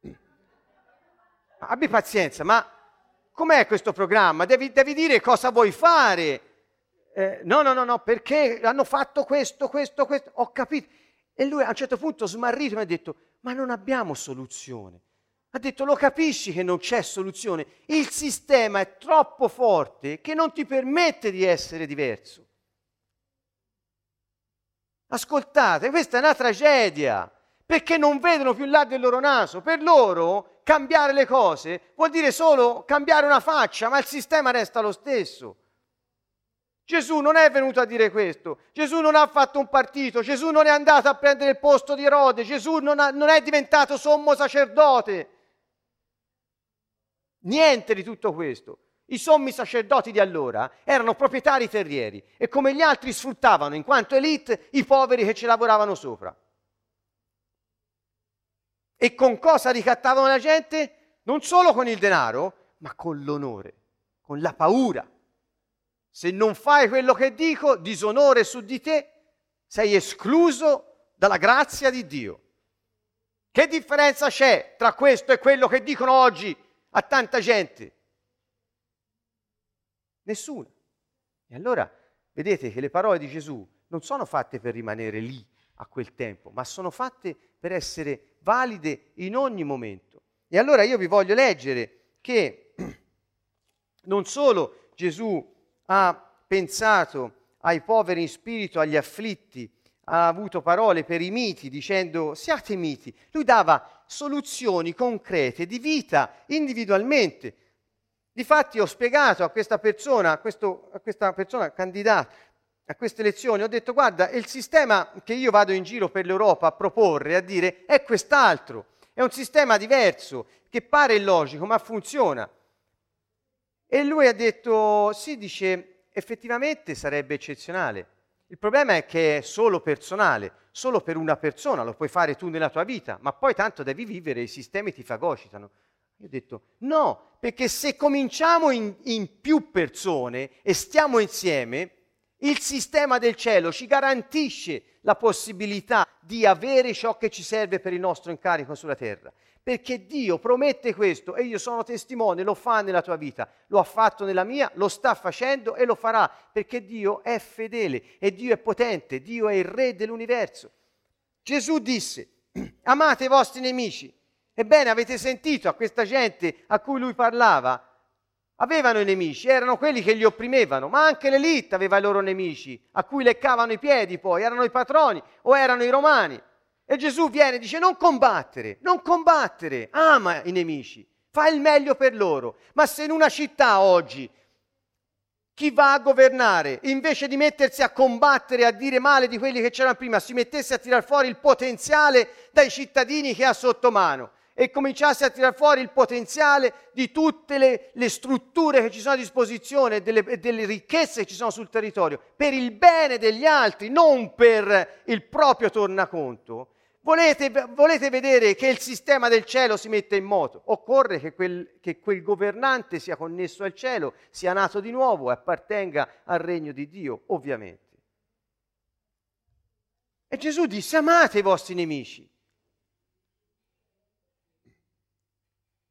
ma abbi pazienza, ma com'è questo programma? Devi, devi dire cosa vuoi fare. Eh, no, no, no, no, perché hanno fatto questo, questo, questo. Ho capito. E lui a un certo punto smarrito mi ha detto, ma non abbiamo soluzione. Ha detto, lo capisci che non c'è soluzione. Il sistema è troppo forte che non ti permette di essere diverso. Ascoltate, questa è una tragedia, perché non vedono più là del loro naso. Per loro cambiare le cose vuol dire solo cambiare una faccia, ma il sistema resta lo stesso. Gesù non è venuto a dire questo, Gesù non ha fatto un partito, Gesù non è andato a prendere il posto di Erode, Gesù non, ha, non è diventato sommo sacerdote. Niente di tutto questo. I sommi sacerdoti di allora erano proprietari terrieri e come gli altri sfruttavano in quanto elite i poveri che ci lavoravano sopra. E con cosa ricattavano la gente? Non solo con il denaro, ma con l'onore, con la paura. Se non fai quello che dico, disonore su di te, sei escluso dalla grazia di Dio. Che differenza c'è tra questo e quello che dicono oggi a tanta gente? Nessuna. E allora vedete che le parole di Gesù non sono fatte per rimanere lì a quel tempo, ma sono fatte per essere valide in ogni momento. E allora io vi voglio leggere che non solo Gesù ha pensato ai poveri in spirito, agli afflitti, ha avuto parole per i miti dicendo siate miti, lui dava soluzioni concrete di vita individualmente. Difatti ho spiegato a questa persona, a, questo, a questa persona candidata a queste lezioni, ho detto guarda, il sistema che io vado in giro per l'Europa a proporre, a dire, è quest'altro, è un sistema diverso, che pare illogico, ma funziona. E lui ha detto, sì, dice, effettivamente sarebbe eccezionale. Il problema è che è solo personale, solo per una persona, lo puoi fare tu nella tua vita, ma poi tanto devi vivere, i sistemi ti fagocitano. Io ho detto no, perché se cominciamo in, in più persone e stiamo insieme, il sistema del cielo ci garantisce la possibilità di avere ciò che ci serve per il nostro incarico sulla terra. Perché Dio promette questo e io sono testimone, lo fa nella tua vita, lo ha fatto nella mia, lo sta facendo e lo farà, perché Dio è fedele e Dio è potente, Dio è il Re dell'universo. Gesù disse, amate i vostri nemici. Ebbene, avete sentito a questa gente a cui lui parlava? Avevano i nemici, erano quelli che li opprimevano, ma anche l'elite aveva i loro nemici, a cui leccavano i piedi poi, erano i patroni o erano i romani. E Gesù viene e dice non combattere, non combattere, ama i nemici, fa il meglio per loro. Ma se in una città oggi chi va a governare, invece di mettersi a combattere, a dire male di quelli che c'erano prima, si mettesse a tirar fuori il potenziale dai cittadini che ha sotto mano e cominciasse a tirar fuori il potenziale di tutte le, le strutture che ci sono a disposizione e delle, delle ricchezze che ci sono sul territorio, per il bene degli altri, non per il proprio tornaconto, Volete, volete, vedere che il sistema del cielo si mette in moto? Occorre che quel, che quel, governante sia connesso al cielo, sia nato di nuovo e appartenga al regno di Dio, ovviamente. E Gesù disse, amate i vostri nemici.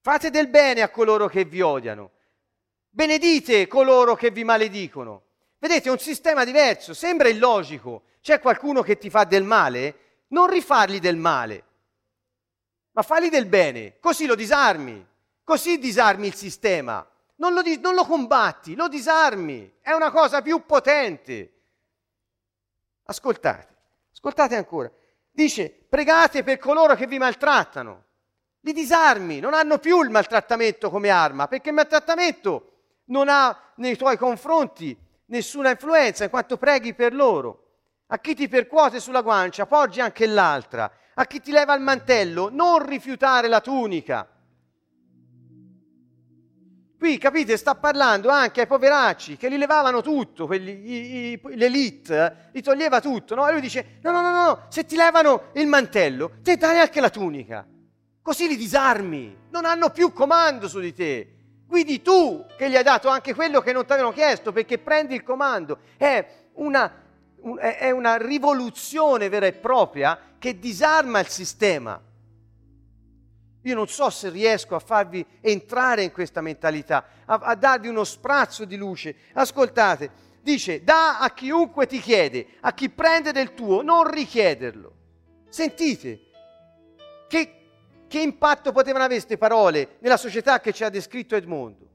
Fate del bene a coloro che vi odiano. Benedite coloro che vi maledicono. Vedete, è un sistema diverso, sembra illogico. C'è qualcuno che ti fa del male? non rifargli del male, ma fagli del bene, così lo disarmi, così disarmi il sistema. Non lo, non lo combatti, lo disarmi, è una cosa più potente. Ascoltate, ascoltate ancora. Dice, pregate per coloro che vi maltrattano. Li disarmi, non hanno più il maltrattamento come arma, perché il maltrattamento non ha nei tuoi confronti nessuna influenza in quanto preghi per loro. A chi ti percuote sulla guancia, poggi anche l'altra. A chi ti leva il mantello, non rifiutare la tunica. Qui, capite, sta parlando anche ai poveracci che li levavano tutto, quelli, i, i, l'elite, li toglieva tutto, no? E lui dice, no, no, no, no, se ti levano il mantello, te dai anche la tunica. Così li disarmi, non hanno più comando su di te. Guidi tu che gli hai dato anche quello che non ti avevano chiesto, perché prendi il comando. È una è una rivoluzione vera e propria che disarma il sistema. Io non so se riesco a farvi entrare in questa mentalità, a, a darvi uno sprazzo di luce. Ascoltate, dice, da a chiunque ti chiede, a chi prende del tuo, non richiederlo. Sentite, che, impatto potevano avere queste parole nella società che ci ha descritto Edmondo?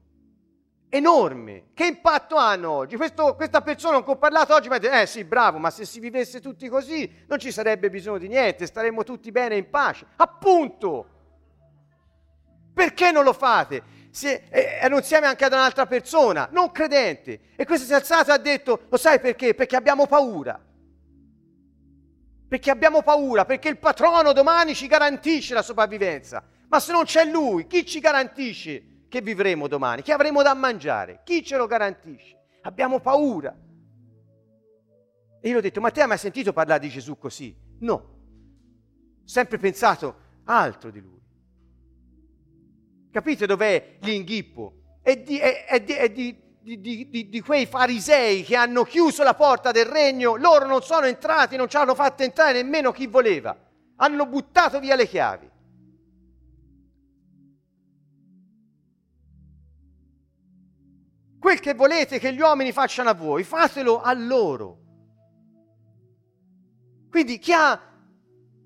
enorme. Che impatto hanno oggi? Questo, questa persona con cui ho parlato oggi mi ha detto, eh sì, bravo, ma se si vivesse tutti così non ci sarebbe bisogno di niente, staremmo tutti bene in pace. Appunto! Perché non lo fate? Se, eh, annunziamo anche ad un'altra persona, non credente. E questa si è alzata e ha detto, lo sai perché? Perché abbiamo paura. Perché abbiamo paura, perché il patrono domani ci garantisce la sopravvivenza. Ma se non c'è lui, chi ci garantisce? che vivremo domani, che avremo da mangiare. Chi ce lo garantisce? Abbiamo paura. E io ho detto, ma te hai mai sentito parlare di Gesù così? No. Ho sempre pensato altro di lui. Capite dov'è l'inghippo? È di, è, è, di, è di, di, di, quei farisei che hanno chiuso la porta del regno, loro non sono entrati, non ci hanno fatto entrare nemmeno chi voleva, hanno buttato via le chiavi. Quel che volete che gli uomini facciano a voi, fatelo a loro. Quindi chi ha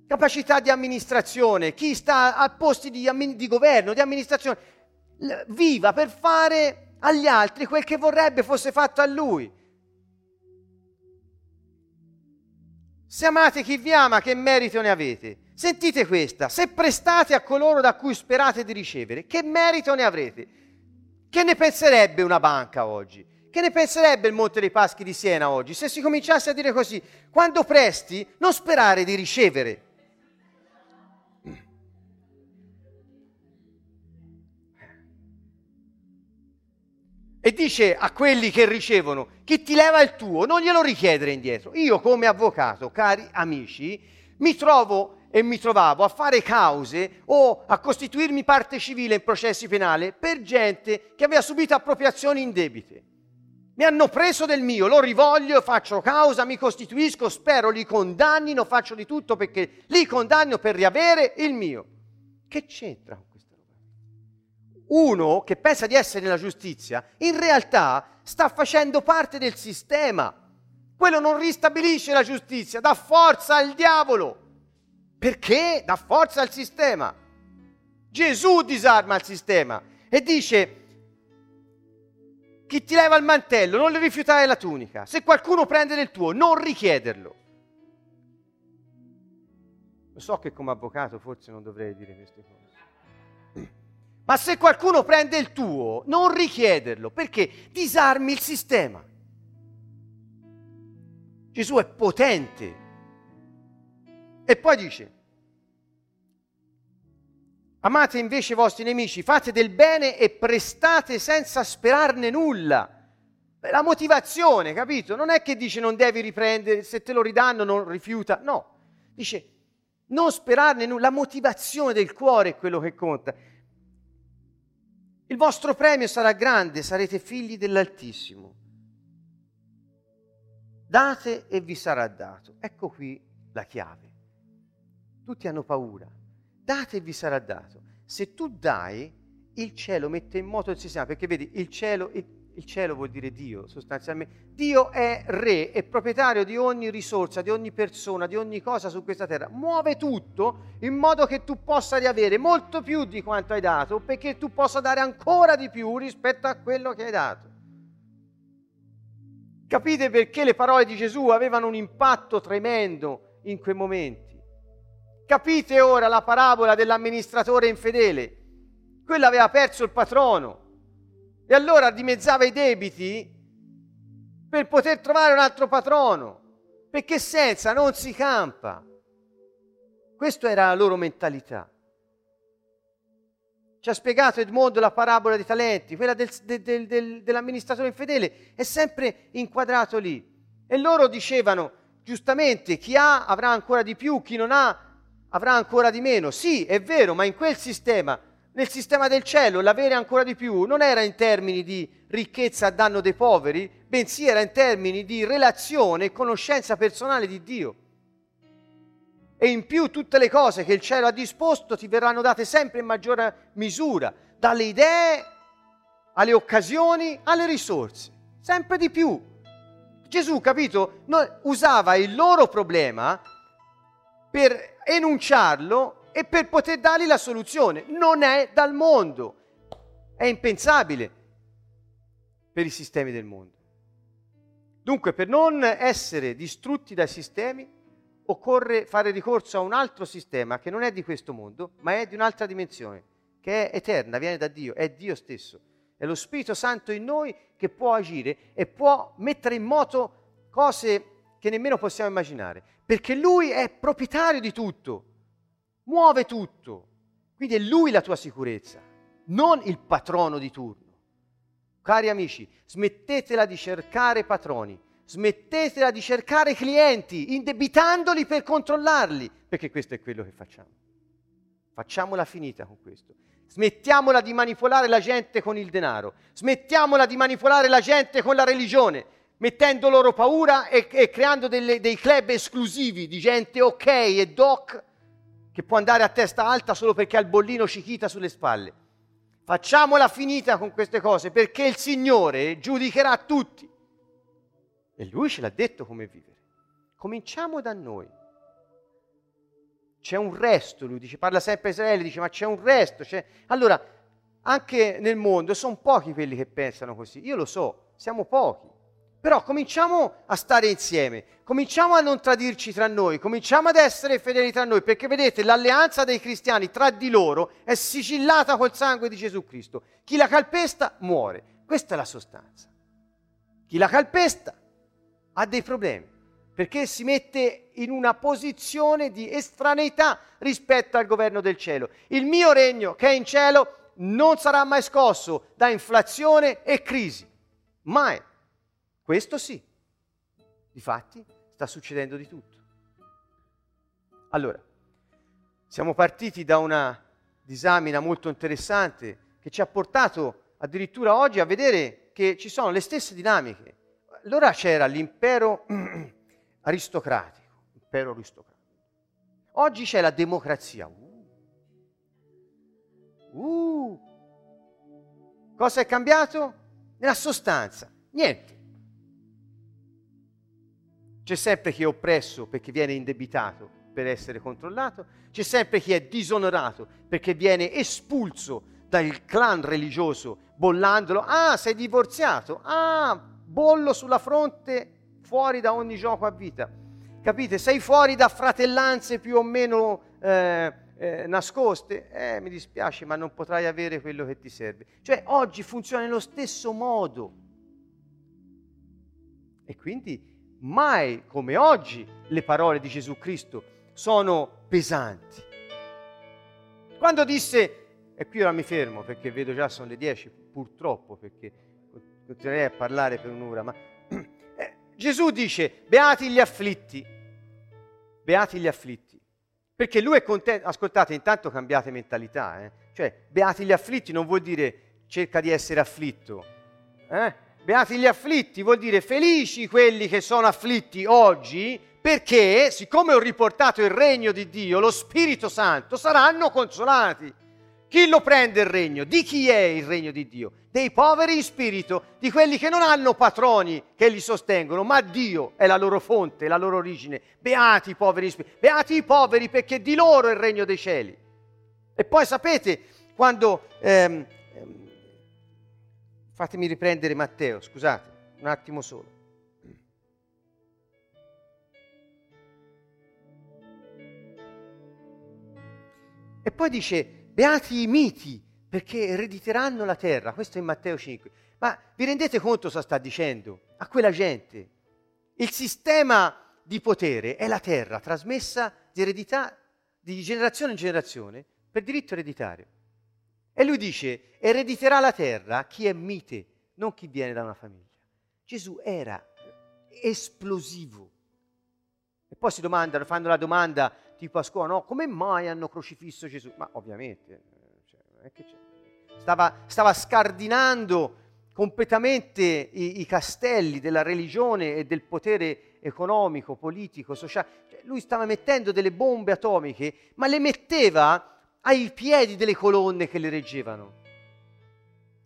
capacità di amministrazione, chi sta a posti di, di governo, di amministrazione, viva per fare agli altri quel che vorrebbe fosse fatto a lui. Se amate chi vi ama, che merito ne avete? Sentite questa, se prestate a coloro da cui sperate di ricevere, che merito ne avrete? Che ne penserebbe una banca oggi? Che ne penserebbe il Monte dei Paschi di Siena oggi? Se si cominciasse a dire così, quando presti, non sperare di ricevere. E dice a quelli che ricevono, chi ti leva il tuo, non glielo richiedere indietro. Io come avvocato, cari amici, mi trovo e mi trovavo a fare cause o a costituirmi parte civile in processi penali per gente che aveva subito appropriazioni indebite. Mi hanno preso del mio, lo rivoglio, faccio causa, mi costituisco, spero li condannino, faccio di tutto perché li condanno per riavere il mio. Che c'entra? Uno che pensa di essere nella giustizia, in realtà sta facendo parte del sistema. Quello non ristabilisce la giustizia, dà forza al diavolo perché dà forza al sistema. Gesù disarma il sistema e dice chi ti leva il mantello non le rifiutare la tunica. Se qualcuno prende del tuo, non richiederlo. Lo so che come avvocato forse non dovrei dire queste cose. Ma se qualcuno prende il tuo, non richiederlo, perché disarmi il sistema. Gesù è potente e poi dice, amate invece i vostri nemici, fate del bene e prestate senza sperarne nulla. La motivazione, capito? Non è che dice non devi riprendere, se te lo ridanno non rifiuta, no. Dice Non sperarne nulla, la motivazione del cuore è quello che conta. Il vostro premio sarà grande, sarete figli dell'Altissimo. Date e vi sarà dato. Ecco qui la chiave. Tutti hanno paura. Date e vi sarà dato. Se tu dai, il cielo mette in moto il sistema, perché vedi, il cielo, il, il cielo vuol dire Dio sostanzialmente. Dio è re, è proprietario di ogni risorsa, di ogni persona, di ogni cosa su questa terra. Muove tutto in modo che tu possa riavere molto più di quanto hai dato, perché tu possa dare ancora di più rispetto a quello che hai dato. Capite perché le parole di Gesù avevano un impatto tremendo in quei momenti? Capite ora la parabola dell'amministratore infedele? Quello aveva perso il patrono e allora dimezzava i debiti per poter trovare un altro patrono, perché senza non si campa. Questa era la loro mentalità. Ci ha spiegato Edmondo la parabola dei talenti, quella del, del, del, dell'amministratore infedele, è sempre inquadrato lì. E loro dicevano, giustamente, chi ha avrà ancora di più, chi non ha avrà ancora di meno. Sì, è vero, ma in quel sistema, nel sistema del cielo, l'avere ancora di più non era in termini di ricchezza a danno dei poveri, bensì era in termini di relazione e conoscenza personale di Dio e in più tutte le cose che il cielo ha disposto ti verranno date sempre in maggiore misura, dalle idee alle occasioni alle risorse, sempre di più. Gesù, capito, usava il loro problema per enunciarlo e per poter dargli la soluzione. Non è dal mondo, è impensabile per i sistemi del mondo. Dunque, per non essere distrutti dai sistemi, occorre fare ricorso a un altro sistema che non è di questo mondo, ma è di un'altra dimensione, che è eterna, viene da Dio, è Dio stesso. È lo Spirito Santo in noi che può agire e può mettere in moto cose che nemmeno possiamo immaginare, perché Lui è proprietario di tutto, muove tutto. Quindi è Lui la tua sicurezza, non il patrono di turno. Cari amici, smettetela di cercare patroni, smettetela di cercare clienti indebitandoli per controllarli, perché questo è quello che facciamo. Facciamola finita con questo. Smettiamola di manipolare la gente con il denaro, smettiamola di manipolare la gente con la religione, mettendo loro paura e, e creando delle, dei club esclusivi di gente ok e doc che può andare a testa alta solo perché ha il bollino cichita sulle spalle. Facciamola finita con queste cose perché il Signore giudicherà tutti. E lui ce l'ha detto come vivere. Cominciamo da noi. C'è un resto, lui dice, parla sempre Israele, dice, ma c'è un resto. C'è... Allora, anche nel mondo sono pochi quelli che pensano così. Io lo so, siamo pochi. Però cominciamo a stare insieme, cominciamo a non tradirci tra noi, cominciamo ad essere fedeli tra noi, perché vedete l'alleanza dei cristiani tra di loro è sigillata col sangue di Gesù Cristo. Chi la calpesta muore. Questa è la sostanza. Chi la calpesta ha dei problemi, perché si mette in una posizione di estraneità rispetto al governo del cielo. Il mio regno che è in cielo non sarà mai scosso da inflazione e crisi. Mai. Questo sì. Difatti sta succedendo di tutto. Allora, siamo partiti da una disamina molto interessante che ci ha portato addirittura oggi a vedere che ci sono le stesse dinamiche allora c'era l'impero aristocratico, impero aristocratico. Oggi c'è la democrazia. Uh. Uh. Cosa è cambiato? Nella sostanza, niente. C'è sempre chi è oppresso perché viene indebitato per essere controllato, c'è sempre chi è disonorato perché viene espulso dal clan religioso bollandolo. Ah, sei divorziato? Ah, bollo sulla fronte, fuori da ogni gioco a vita. Capite? Sei fuori da fratellanze più o meno eh, eh, nascoste? Eh, mi dispiace, ma non potrai avere quello che ti serve. Cioè, oggi funziona nello stesso modo. E quindi mai come oggi le parole di Gesù Cristo sono pesanti. Quando disse, e qui ora mi fermo perché vedo già sono le 10, purtroppo, perché continuerei a parlare per un'ora, ma eh, Gesù dice, beati gli afflitti, beati gli afflitti, Perché lui è contento. Ascoltate, intanto cambiate mentalità. Eh? Cioè, beati gli afflitti non vuol dire cerca di essere afflitto. Eh? Beati gli afflitti vuol dire felici quelli che sono afflitti oggi, perché, siccome ho riportato il regno di Dio, lo Spirito Santo, saranno consolati. Chi lo prende il regno? Di chi è il regno di Dio? Dei poveri in spirito, di quelli che non hanno patroni che li sostengono, ma Dio è la loro fonte, la loro origine. Beati i poveri in spirito, beati i poveri perché di loro è il regno dei cieli. E poi sapete, quando... Ehm, fatemi riprendere Matteo, scusate, un attimo solo. E poi dice, Beati i miti, perché erediteranno la terra. Questo è in Matteo 5. Ma vi rendete conto cosa sta dicendo? A quella gente. Il sistema di potere è la terra, trasmessa di eredità di generazione in generazione per diritto ereditario. E lui dice, erediterà la terra chi è mite, non chi viene da una famiglia. Gesù era esplosivo. E poi si domandano, fanno la domanda tipo a scuola, no, come mai hanno crocifisso Gesù? Ma ovviamente, cioè, stava, stava, scardinando completamente i, i, castelli della religione e del potere economico, politico, sociale. Cioè, lui stava mettendo delle bombe atomiche, ma le metteva ai piedi delle colonne che le reggevano.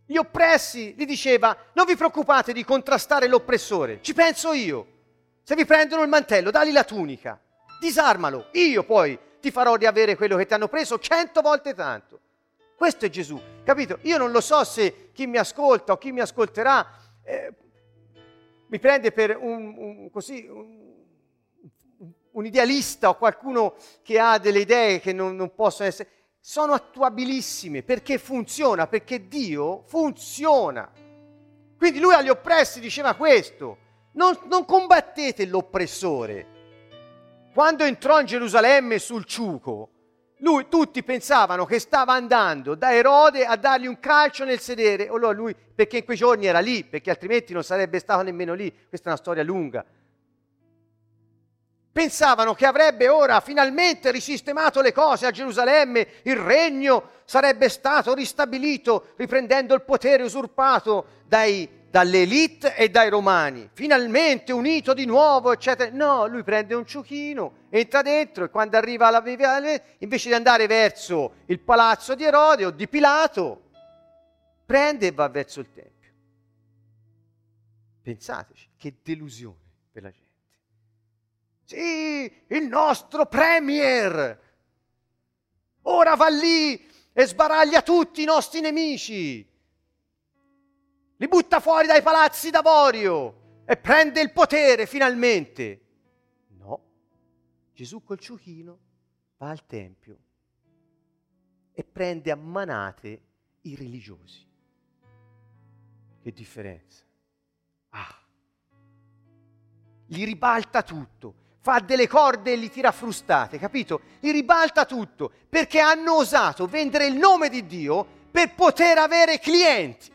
Gli oppressi gli diceva, non vi preoccupate di contrastare l'oppressore, ci penso io. Se vi prendono il mantello, dagli la tunica disarmalo, io poi ti farò riavere quello che ti hanno preso cento volte tanto. Questo è Gesù, capito? Io non lo so se chi mi ascolta o chi mi ascolterà eh, mi prende per un, un, così, un, un, idealista o qualcuno che ha delle idee che non, non possono essere... Sono attuabilissime perché funziona, perché Dio funziona. Quindi lui agli oppressi diceva questo, non, non combattete l'oppressore, quando entrò in Gerusalemme sul ciuco, lui, tutti pensavano che stava andando da Erode a dargli un calcio nel sedere, allora lui, perché in quei giorni era lì, perché altrimenti non sarebbe stato nemmeno lì, questa è una storia lunga. Pensavano che avrebbe ora finalmente risistemato le cose a Gerusalemme, il regno sarebbe stato ristabilito, riprendendo il potere usurpato dai dall'elite e dai romani, finalmente unito di nuovo, eccetera. No, lui prende un ciuchino, entra dentro e quando arriva alla viviale, invece di andare verso il palazzo di Erode o di Pilato, prende e va verso il Tempio. Pensateci, che delusione per la gente. Sì, il nostro premier ora va lì e sbaraglia tutti i nostri nemici li butta fuori dai palazzi d'avorio e prende il potere finalmente. No, Gesù col ciuchino va al Tempio e prende a manate i religiosi. Che differenza. Ah, gli ribalta tutto, fa delle corde e li tira frustate, capito? Gli ribalta tutto perché hanno osato vendere il nome di Dio per poter avere clienti.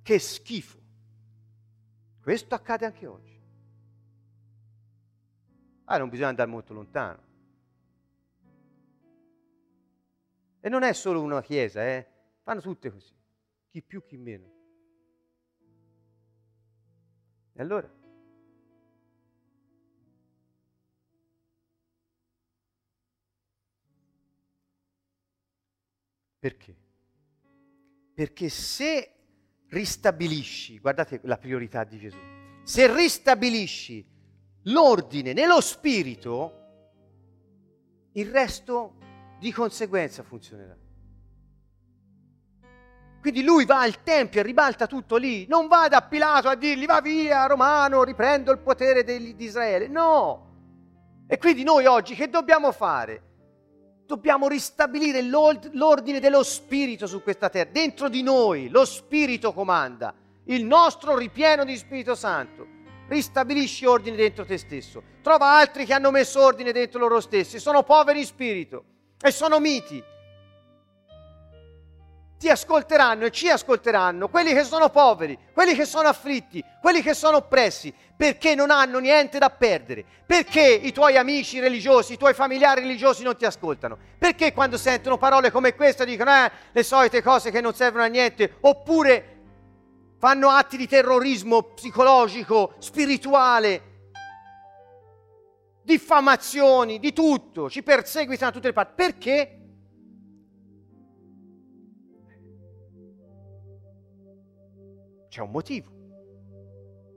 Che schifo. Questo accade anche oggi. Ah, non bisogna andare molto lontano. E non è solo una chiesa, eh? Fanno tutte così. Chi più, chi meno. E allora? Perché? Perché se ristabilisci, guardate la priorità di Gesù, se ristabilisci l'ordine nello spirito, il resto di conseguenza funzionerà. Quindi lui va al Tempio e ribalta tutto lì, non va da Pilato a dirgli va via Romano, riprendo il potere di Israele, no. E quindi noi oggi che dobbiamo fare? Dobbiamo ristabilire l'ordine dello Spirito su questa terra. Dentro di noi lo Spirito comanda, il nostro ripieno di Spirito Santo. Ristabilisci ordine dentro te stesso. Trova altri che hanno messo ordine dentro loro stessi, sono poveri in spirito e sono miti. Ti ascolteranno e ci ascolteranno quelli che sono poveri, quelli che sono afflitti, quelli che sono oppressi, perché non hanno niente da perdere. Perché i tuoi amici religiosi, i tuoi familiari religiosi non ti ascoltano? Perché quando sentono parole come queste dicono eh, le solite cose che non servono a niente, oppure fanno atti di terrorismo psicologico, spirituale, diffamazioni, di tutto, ci perseguitano da tutte le parti. Perché? C'è un motivo.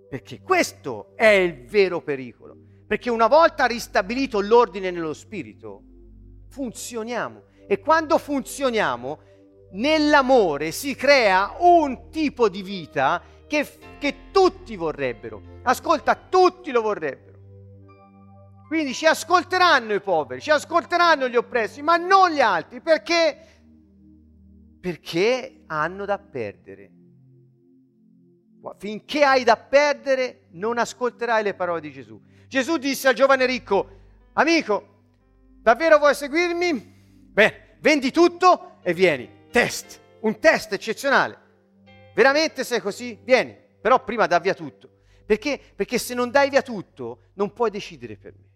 Perché questo è il vero pericolo. Perché una volta ristabilito l'ordine nello spirito, funzioniamo. E quando funzioniamo, nell'amore si crea un tipo di vita che, che tutti vorrebbero. Ascolta, tutti lo vorrebbero. Quindi ci ascolteranno i poveri, ci ascolteranno gli oppressi, ma non gli altri, perché? Perché hanno da perdere. Finché hai da perdere, non ascolterai le parole di Gesù. Gesù disse al giovane ricco, amico, davvero vuoi seguirmi? Beh, vendi tutto e vieni test, un test eccezionale. Veramente sei così? Vieni, però prima dà via tutto. Perché? Perché se non dai via tutto non puoi decidere per me.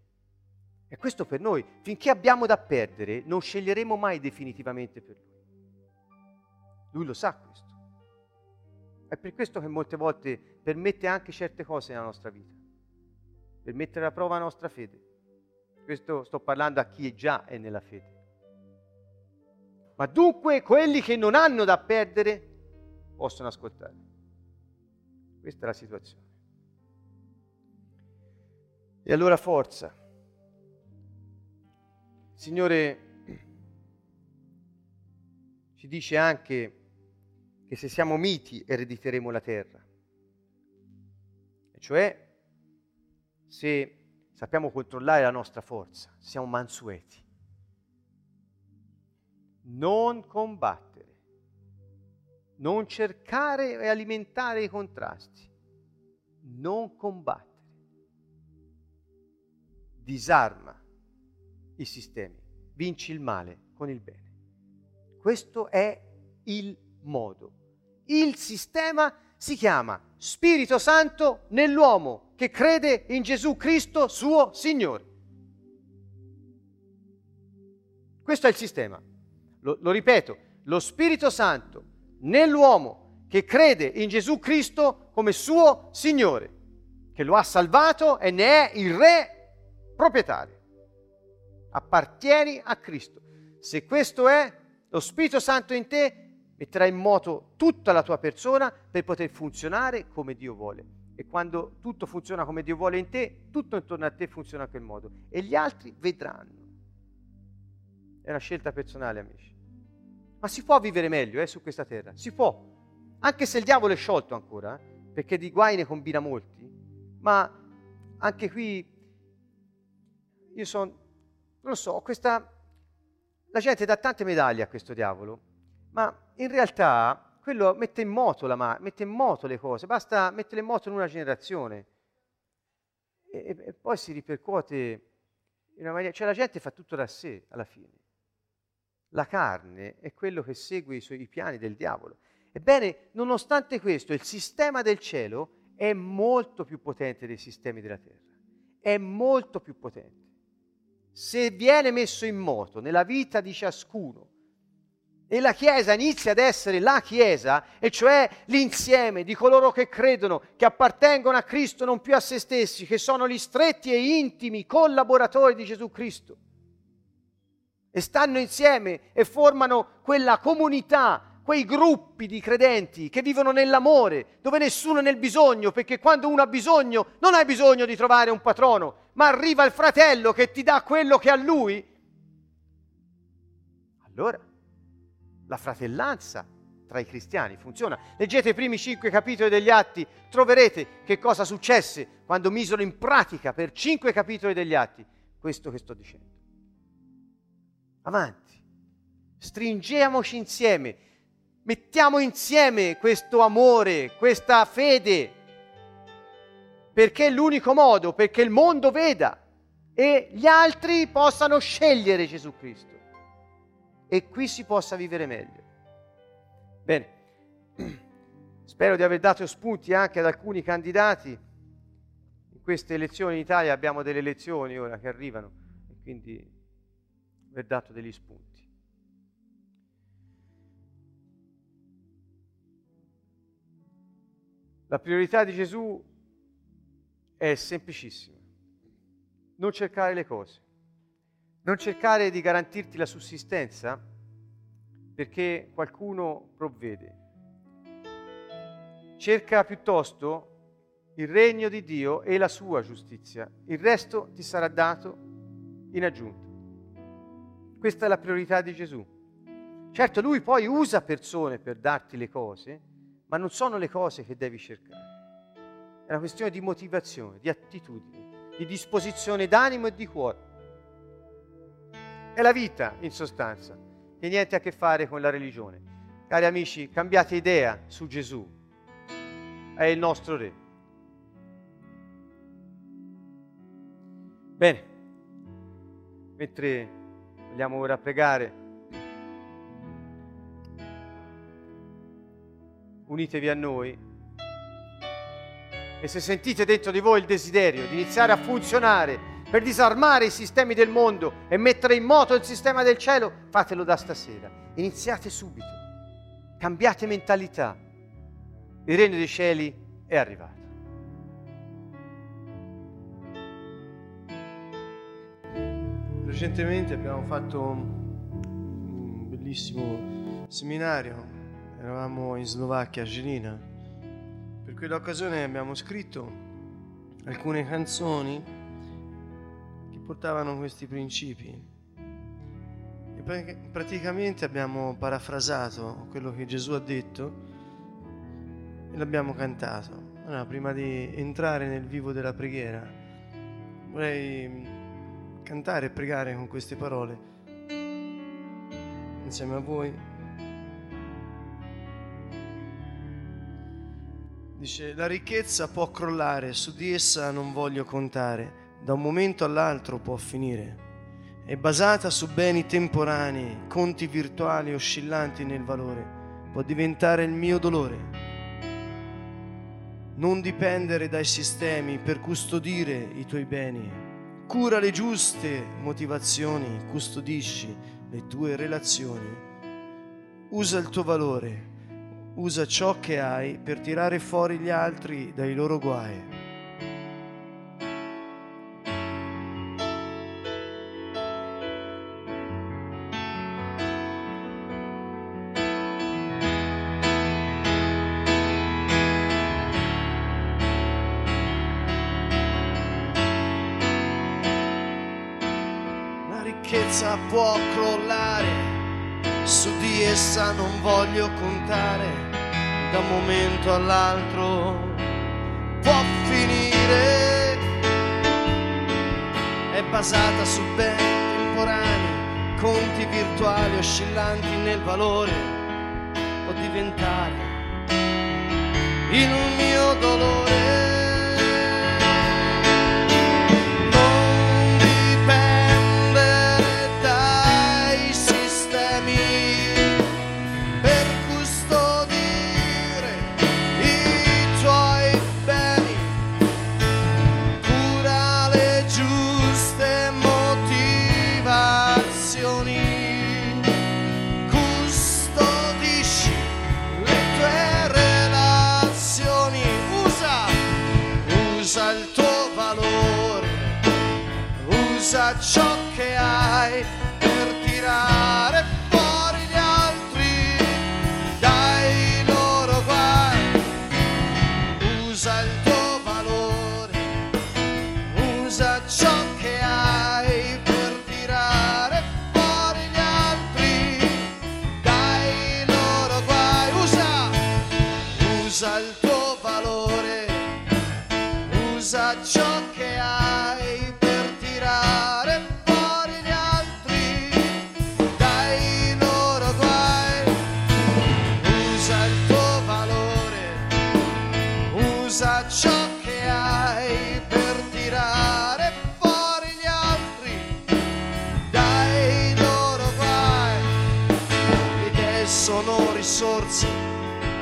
E questo per noi, finché abbiamo da perdere, non sceglieremo mai definitivamente per lui. Lui lo sa questo. È per questo che molte volte permette anche certe cose nella nostra vita, per mettere alla prova la nostra fede. Questo sto parlando a chi già è nella fede. Ma dunque quelli che non hanno da perdere possono ascoltare. Questa è la situazione. E allora forza. Signore ci dice anche che se siamo miti erediteremo la terra. E cioè se sappiamo controllare la nostra forza, siamo mansueti non combattere, non cercare e alimentare i contrasti, non combattere. Disarma i sistemi, vinci il male con il bene. Questo è il modo. Il sistema si chiama Spirito Santo nell'uomo che crede in Gesù Cristo suo Signore. Questo è il sistema lo, lo ripeto, lo Spirito Santo nell'uomo che crede in Gesù Cristo come suo Signore, che lo ha salvato e ne è il re proprietario. Appartieni a Cristo. Se questo è lo Spirito Santo in te, metterà in moto tutta la tua persona per poter funzionare come Dio vuole. E quando tutto funziona come Dio vuole in te, tutto intorno a te funziona a quel modo. E gli altri vedranno. È una scelta personale, amici. Ma si può vivere meglio eh, su questa terra, si può. Anche se il diavolo è sciolto ancora, eh, perché di guai ne combina molti, ma anche qui io sono, non lo so, questa, la gente dà tante medaglie a questo diavolo, ma in realtà quello mette in moto, la, mette in moto le cose, basta metterle in moto in una generazione e, e poi si ripercuote in una maniera, cioè la gente fa tutto da sé alla fine la carne è quello che segue i suoi piani del diavolo. Ebbene, nonostante questo, il sistema del cielo è molto più potente dei sistemi della terra. È molto più potente. Se viene messo in moto nella vita di ciascuno e la Chiesa inizia ad essere la Chiesa, e cioè l'insieme di coloro che credono, che appartengono a Cristo, non più a se stessi, che sono gli stretti e intimi collaboratori di Gesù Cristo e stanno insieme e formano quella comunità, quei gruppi di credenti che vivono nell'amore, dove nessuno è nel bisogno, perché quando uno ha bisogno non hai bisogno di trovare un patrono, ma arriva il fratello che ti dà quello che ha lui. Allora, la fratellanza tra i cristiani funziona. Leggete i primi cinque capitoli degli Atti, troverete che cosa successe quando misero in pratica per cinque capitoli degli Atti questo che sto dicendo avanti. Stringiamoci insieme, mettiamo insieme questo amore, questa fede, perché è l'unico modo, perché il mondo veda e gli altri possano scegliere Gesù Cristo e qui si possa vivere meglio. Bene, spero di aver dato spunti anche ad alcuni candidati. In queste elezioni in Italia abbiamo delle elezioni ora che arrivano e quindi aver dato degli spunti. La priorità di Gesù è semplicissima. Non cercare le cose. Non cercare di garantirti la sussistenza perché qualcuno provvede. Cerca piuttosto il regno di Dio e la sua giustizia. Il resto ti sarà dato in aggiunta. Questa è la priorità di Gesù. Certo, lui poi usa persone per darti le cose, ma non sono le cose che devi cercare. È una questione di motivazione, di attitudine, di disposizione d'animo e di cuore. È la vita, in sostanza che niente a che fare con la religione. Cari amici, cambiate idea su Gesù. È il nostro Re. Bene, mentre vogliamo ora pregare, unitevi a noi e se sentite dentro di voi il desiderio di iniziare a funzionare per disarmare i sistemi del mondo e mettere in moto il sistema del cielo, fatelo da stasera. Iniziate subito. Cambiate mentalità. Il regno dei cieli è arrivato. Recentemente abbiamo fatto un bellissimo seminario, eravamo in Slovacchia, a Žilina. Per quell'occasione abbiamo scritto alcune canzoni portavano questi principi. E praticamente abbiamo parafrasato quello che Gesù ha detto e l'abbiamo cantato. Allora, prima di entrare nel vivo della preghiera, vorrei cantare e pregare con queste parole insieme a voi. Dice, la ricchezza può crollare, su di essa non voglio contare da un momento all'altro può finire. È basata su beni temporanei, conti virtuali oscillanti nel valore. Può diventare il mio dolore. Non dipendere dai sistemi per custodire i tuoi beni. Cura le giuste motivazioni, custodisci le tue relazioni. Usa il tuo valore, usa ciò che hai per tirare fuori gli altri dai loro guai. Può crollare, su di essa non voglio contare, da un momento all'altro può finire, è basata su beni temporanei, conti virtuali oscillanti nel valore, può diventare il mio dolore.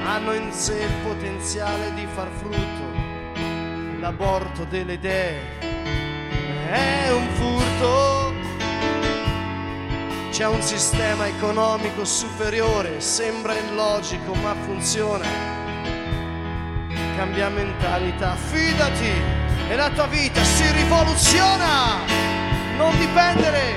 Hanno in sé il potenziale di far frutto. L'aborto delle idee è un furto. C'è un sistema economico superiore, sembra illogico ma funziona. Cambia mentalità, fidati e la tua vita si rivoluziona. Non dipendere,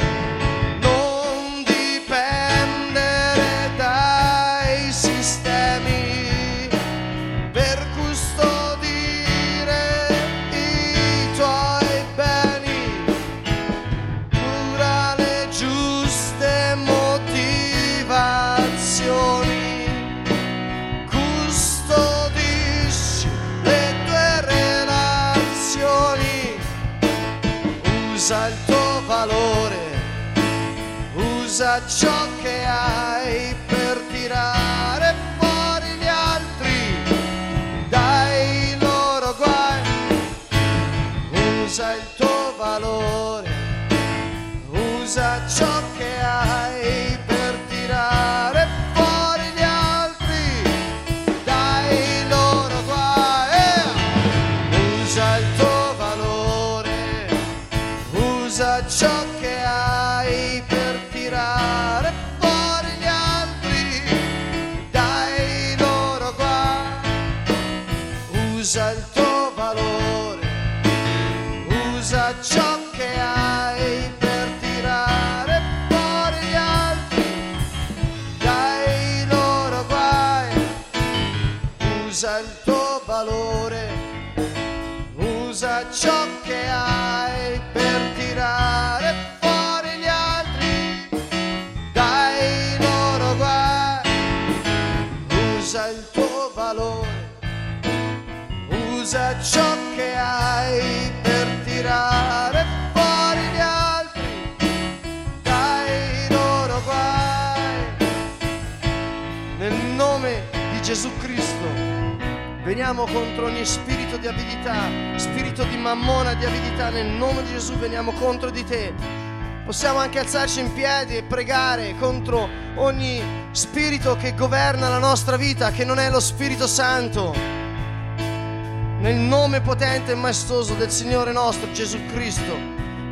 usa ciò che tirare fuori gli altri dai loro guai. Nel nome di Gesù Cristo veniamo contro ogni spirito di avidità, spirito di mammona di avidità, nel nome di Gesù veniamo contro di te. Possiamo anche alzarci in piedi e pregare contro ogni spirito che governa la nostra vita, che non è lo Spirito Santo nel nome potente e maestoso del Signore nostro Gesù Cristo.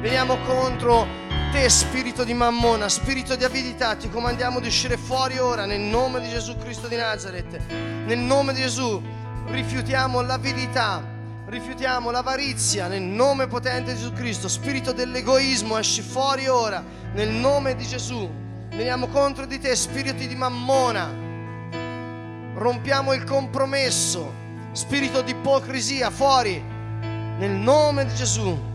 Veniamo contro te, spirito di mammona, spirito di avidità, ti comandiamo di uscire fuori ora nel nome di Gesù Cristo di Nazareth. Nel nome di Gesù rifiutiamo l'avidità, rifiutiamo l'avarizia nel nome potente di Gesù Cristo. Spirito dell'egoismo, esci fuori ora nel nome di Gesù. Veniamo contro di te, spiriti di mammona. Rompiamo il compromesso spirito di ipocrisia fuori nel nome di Gesù.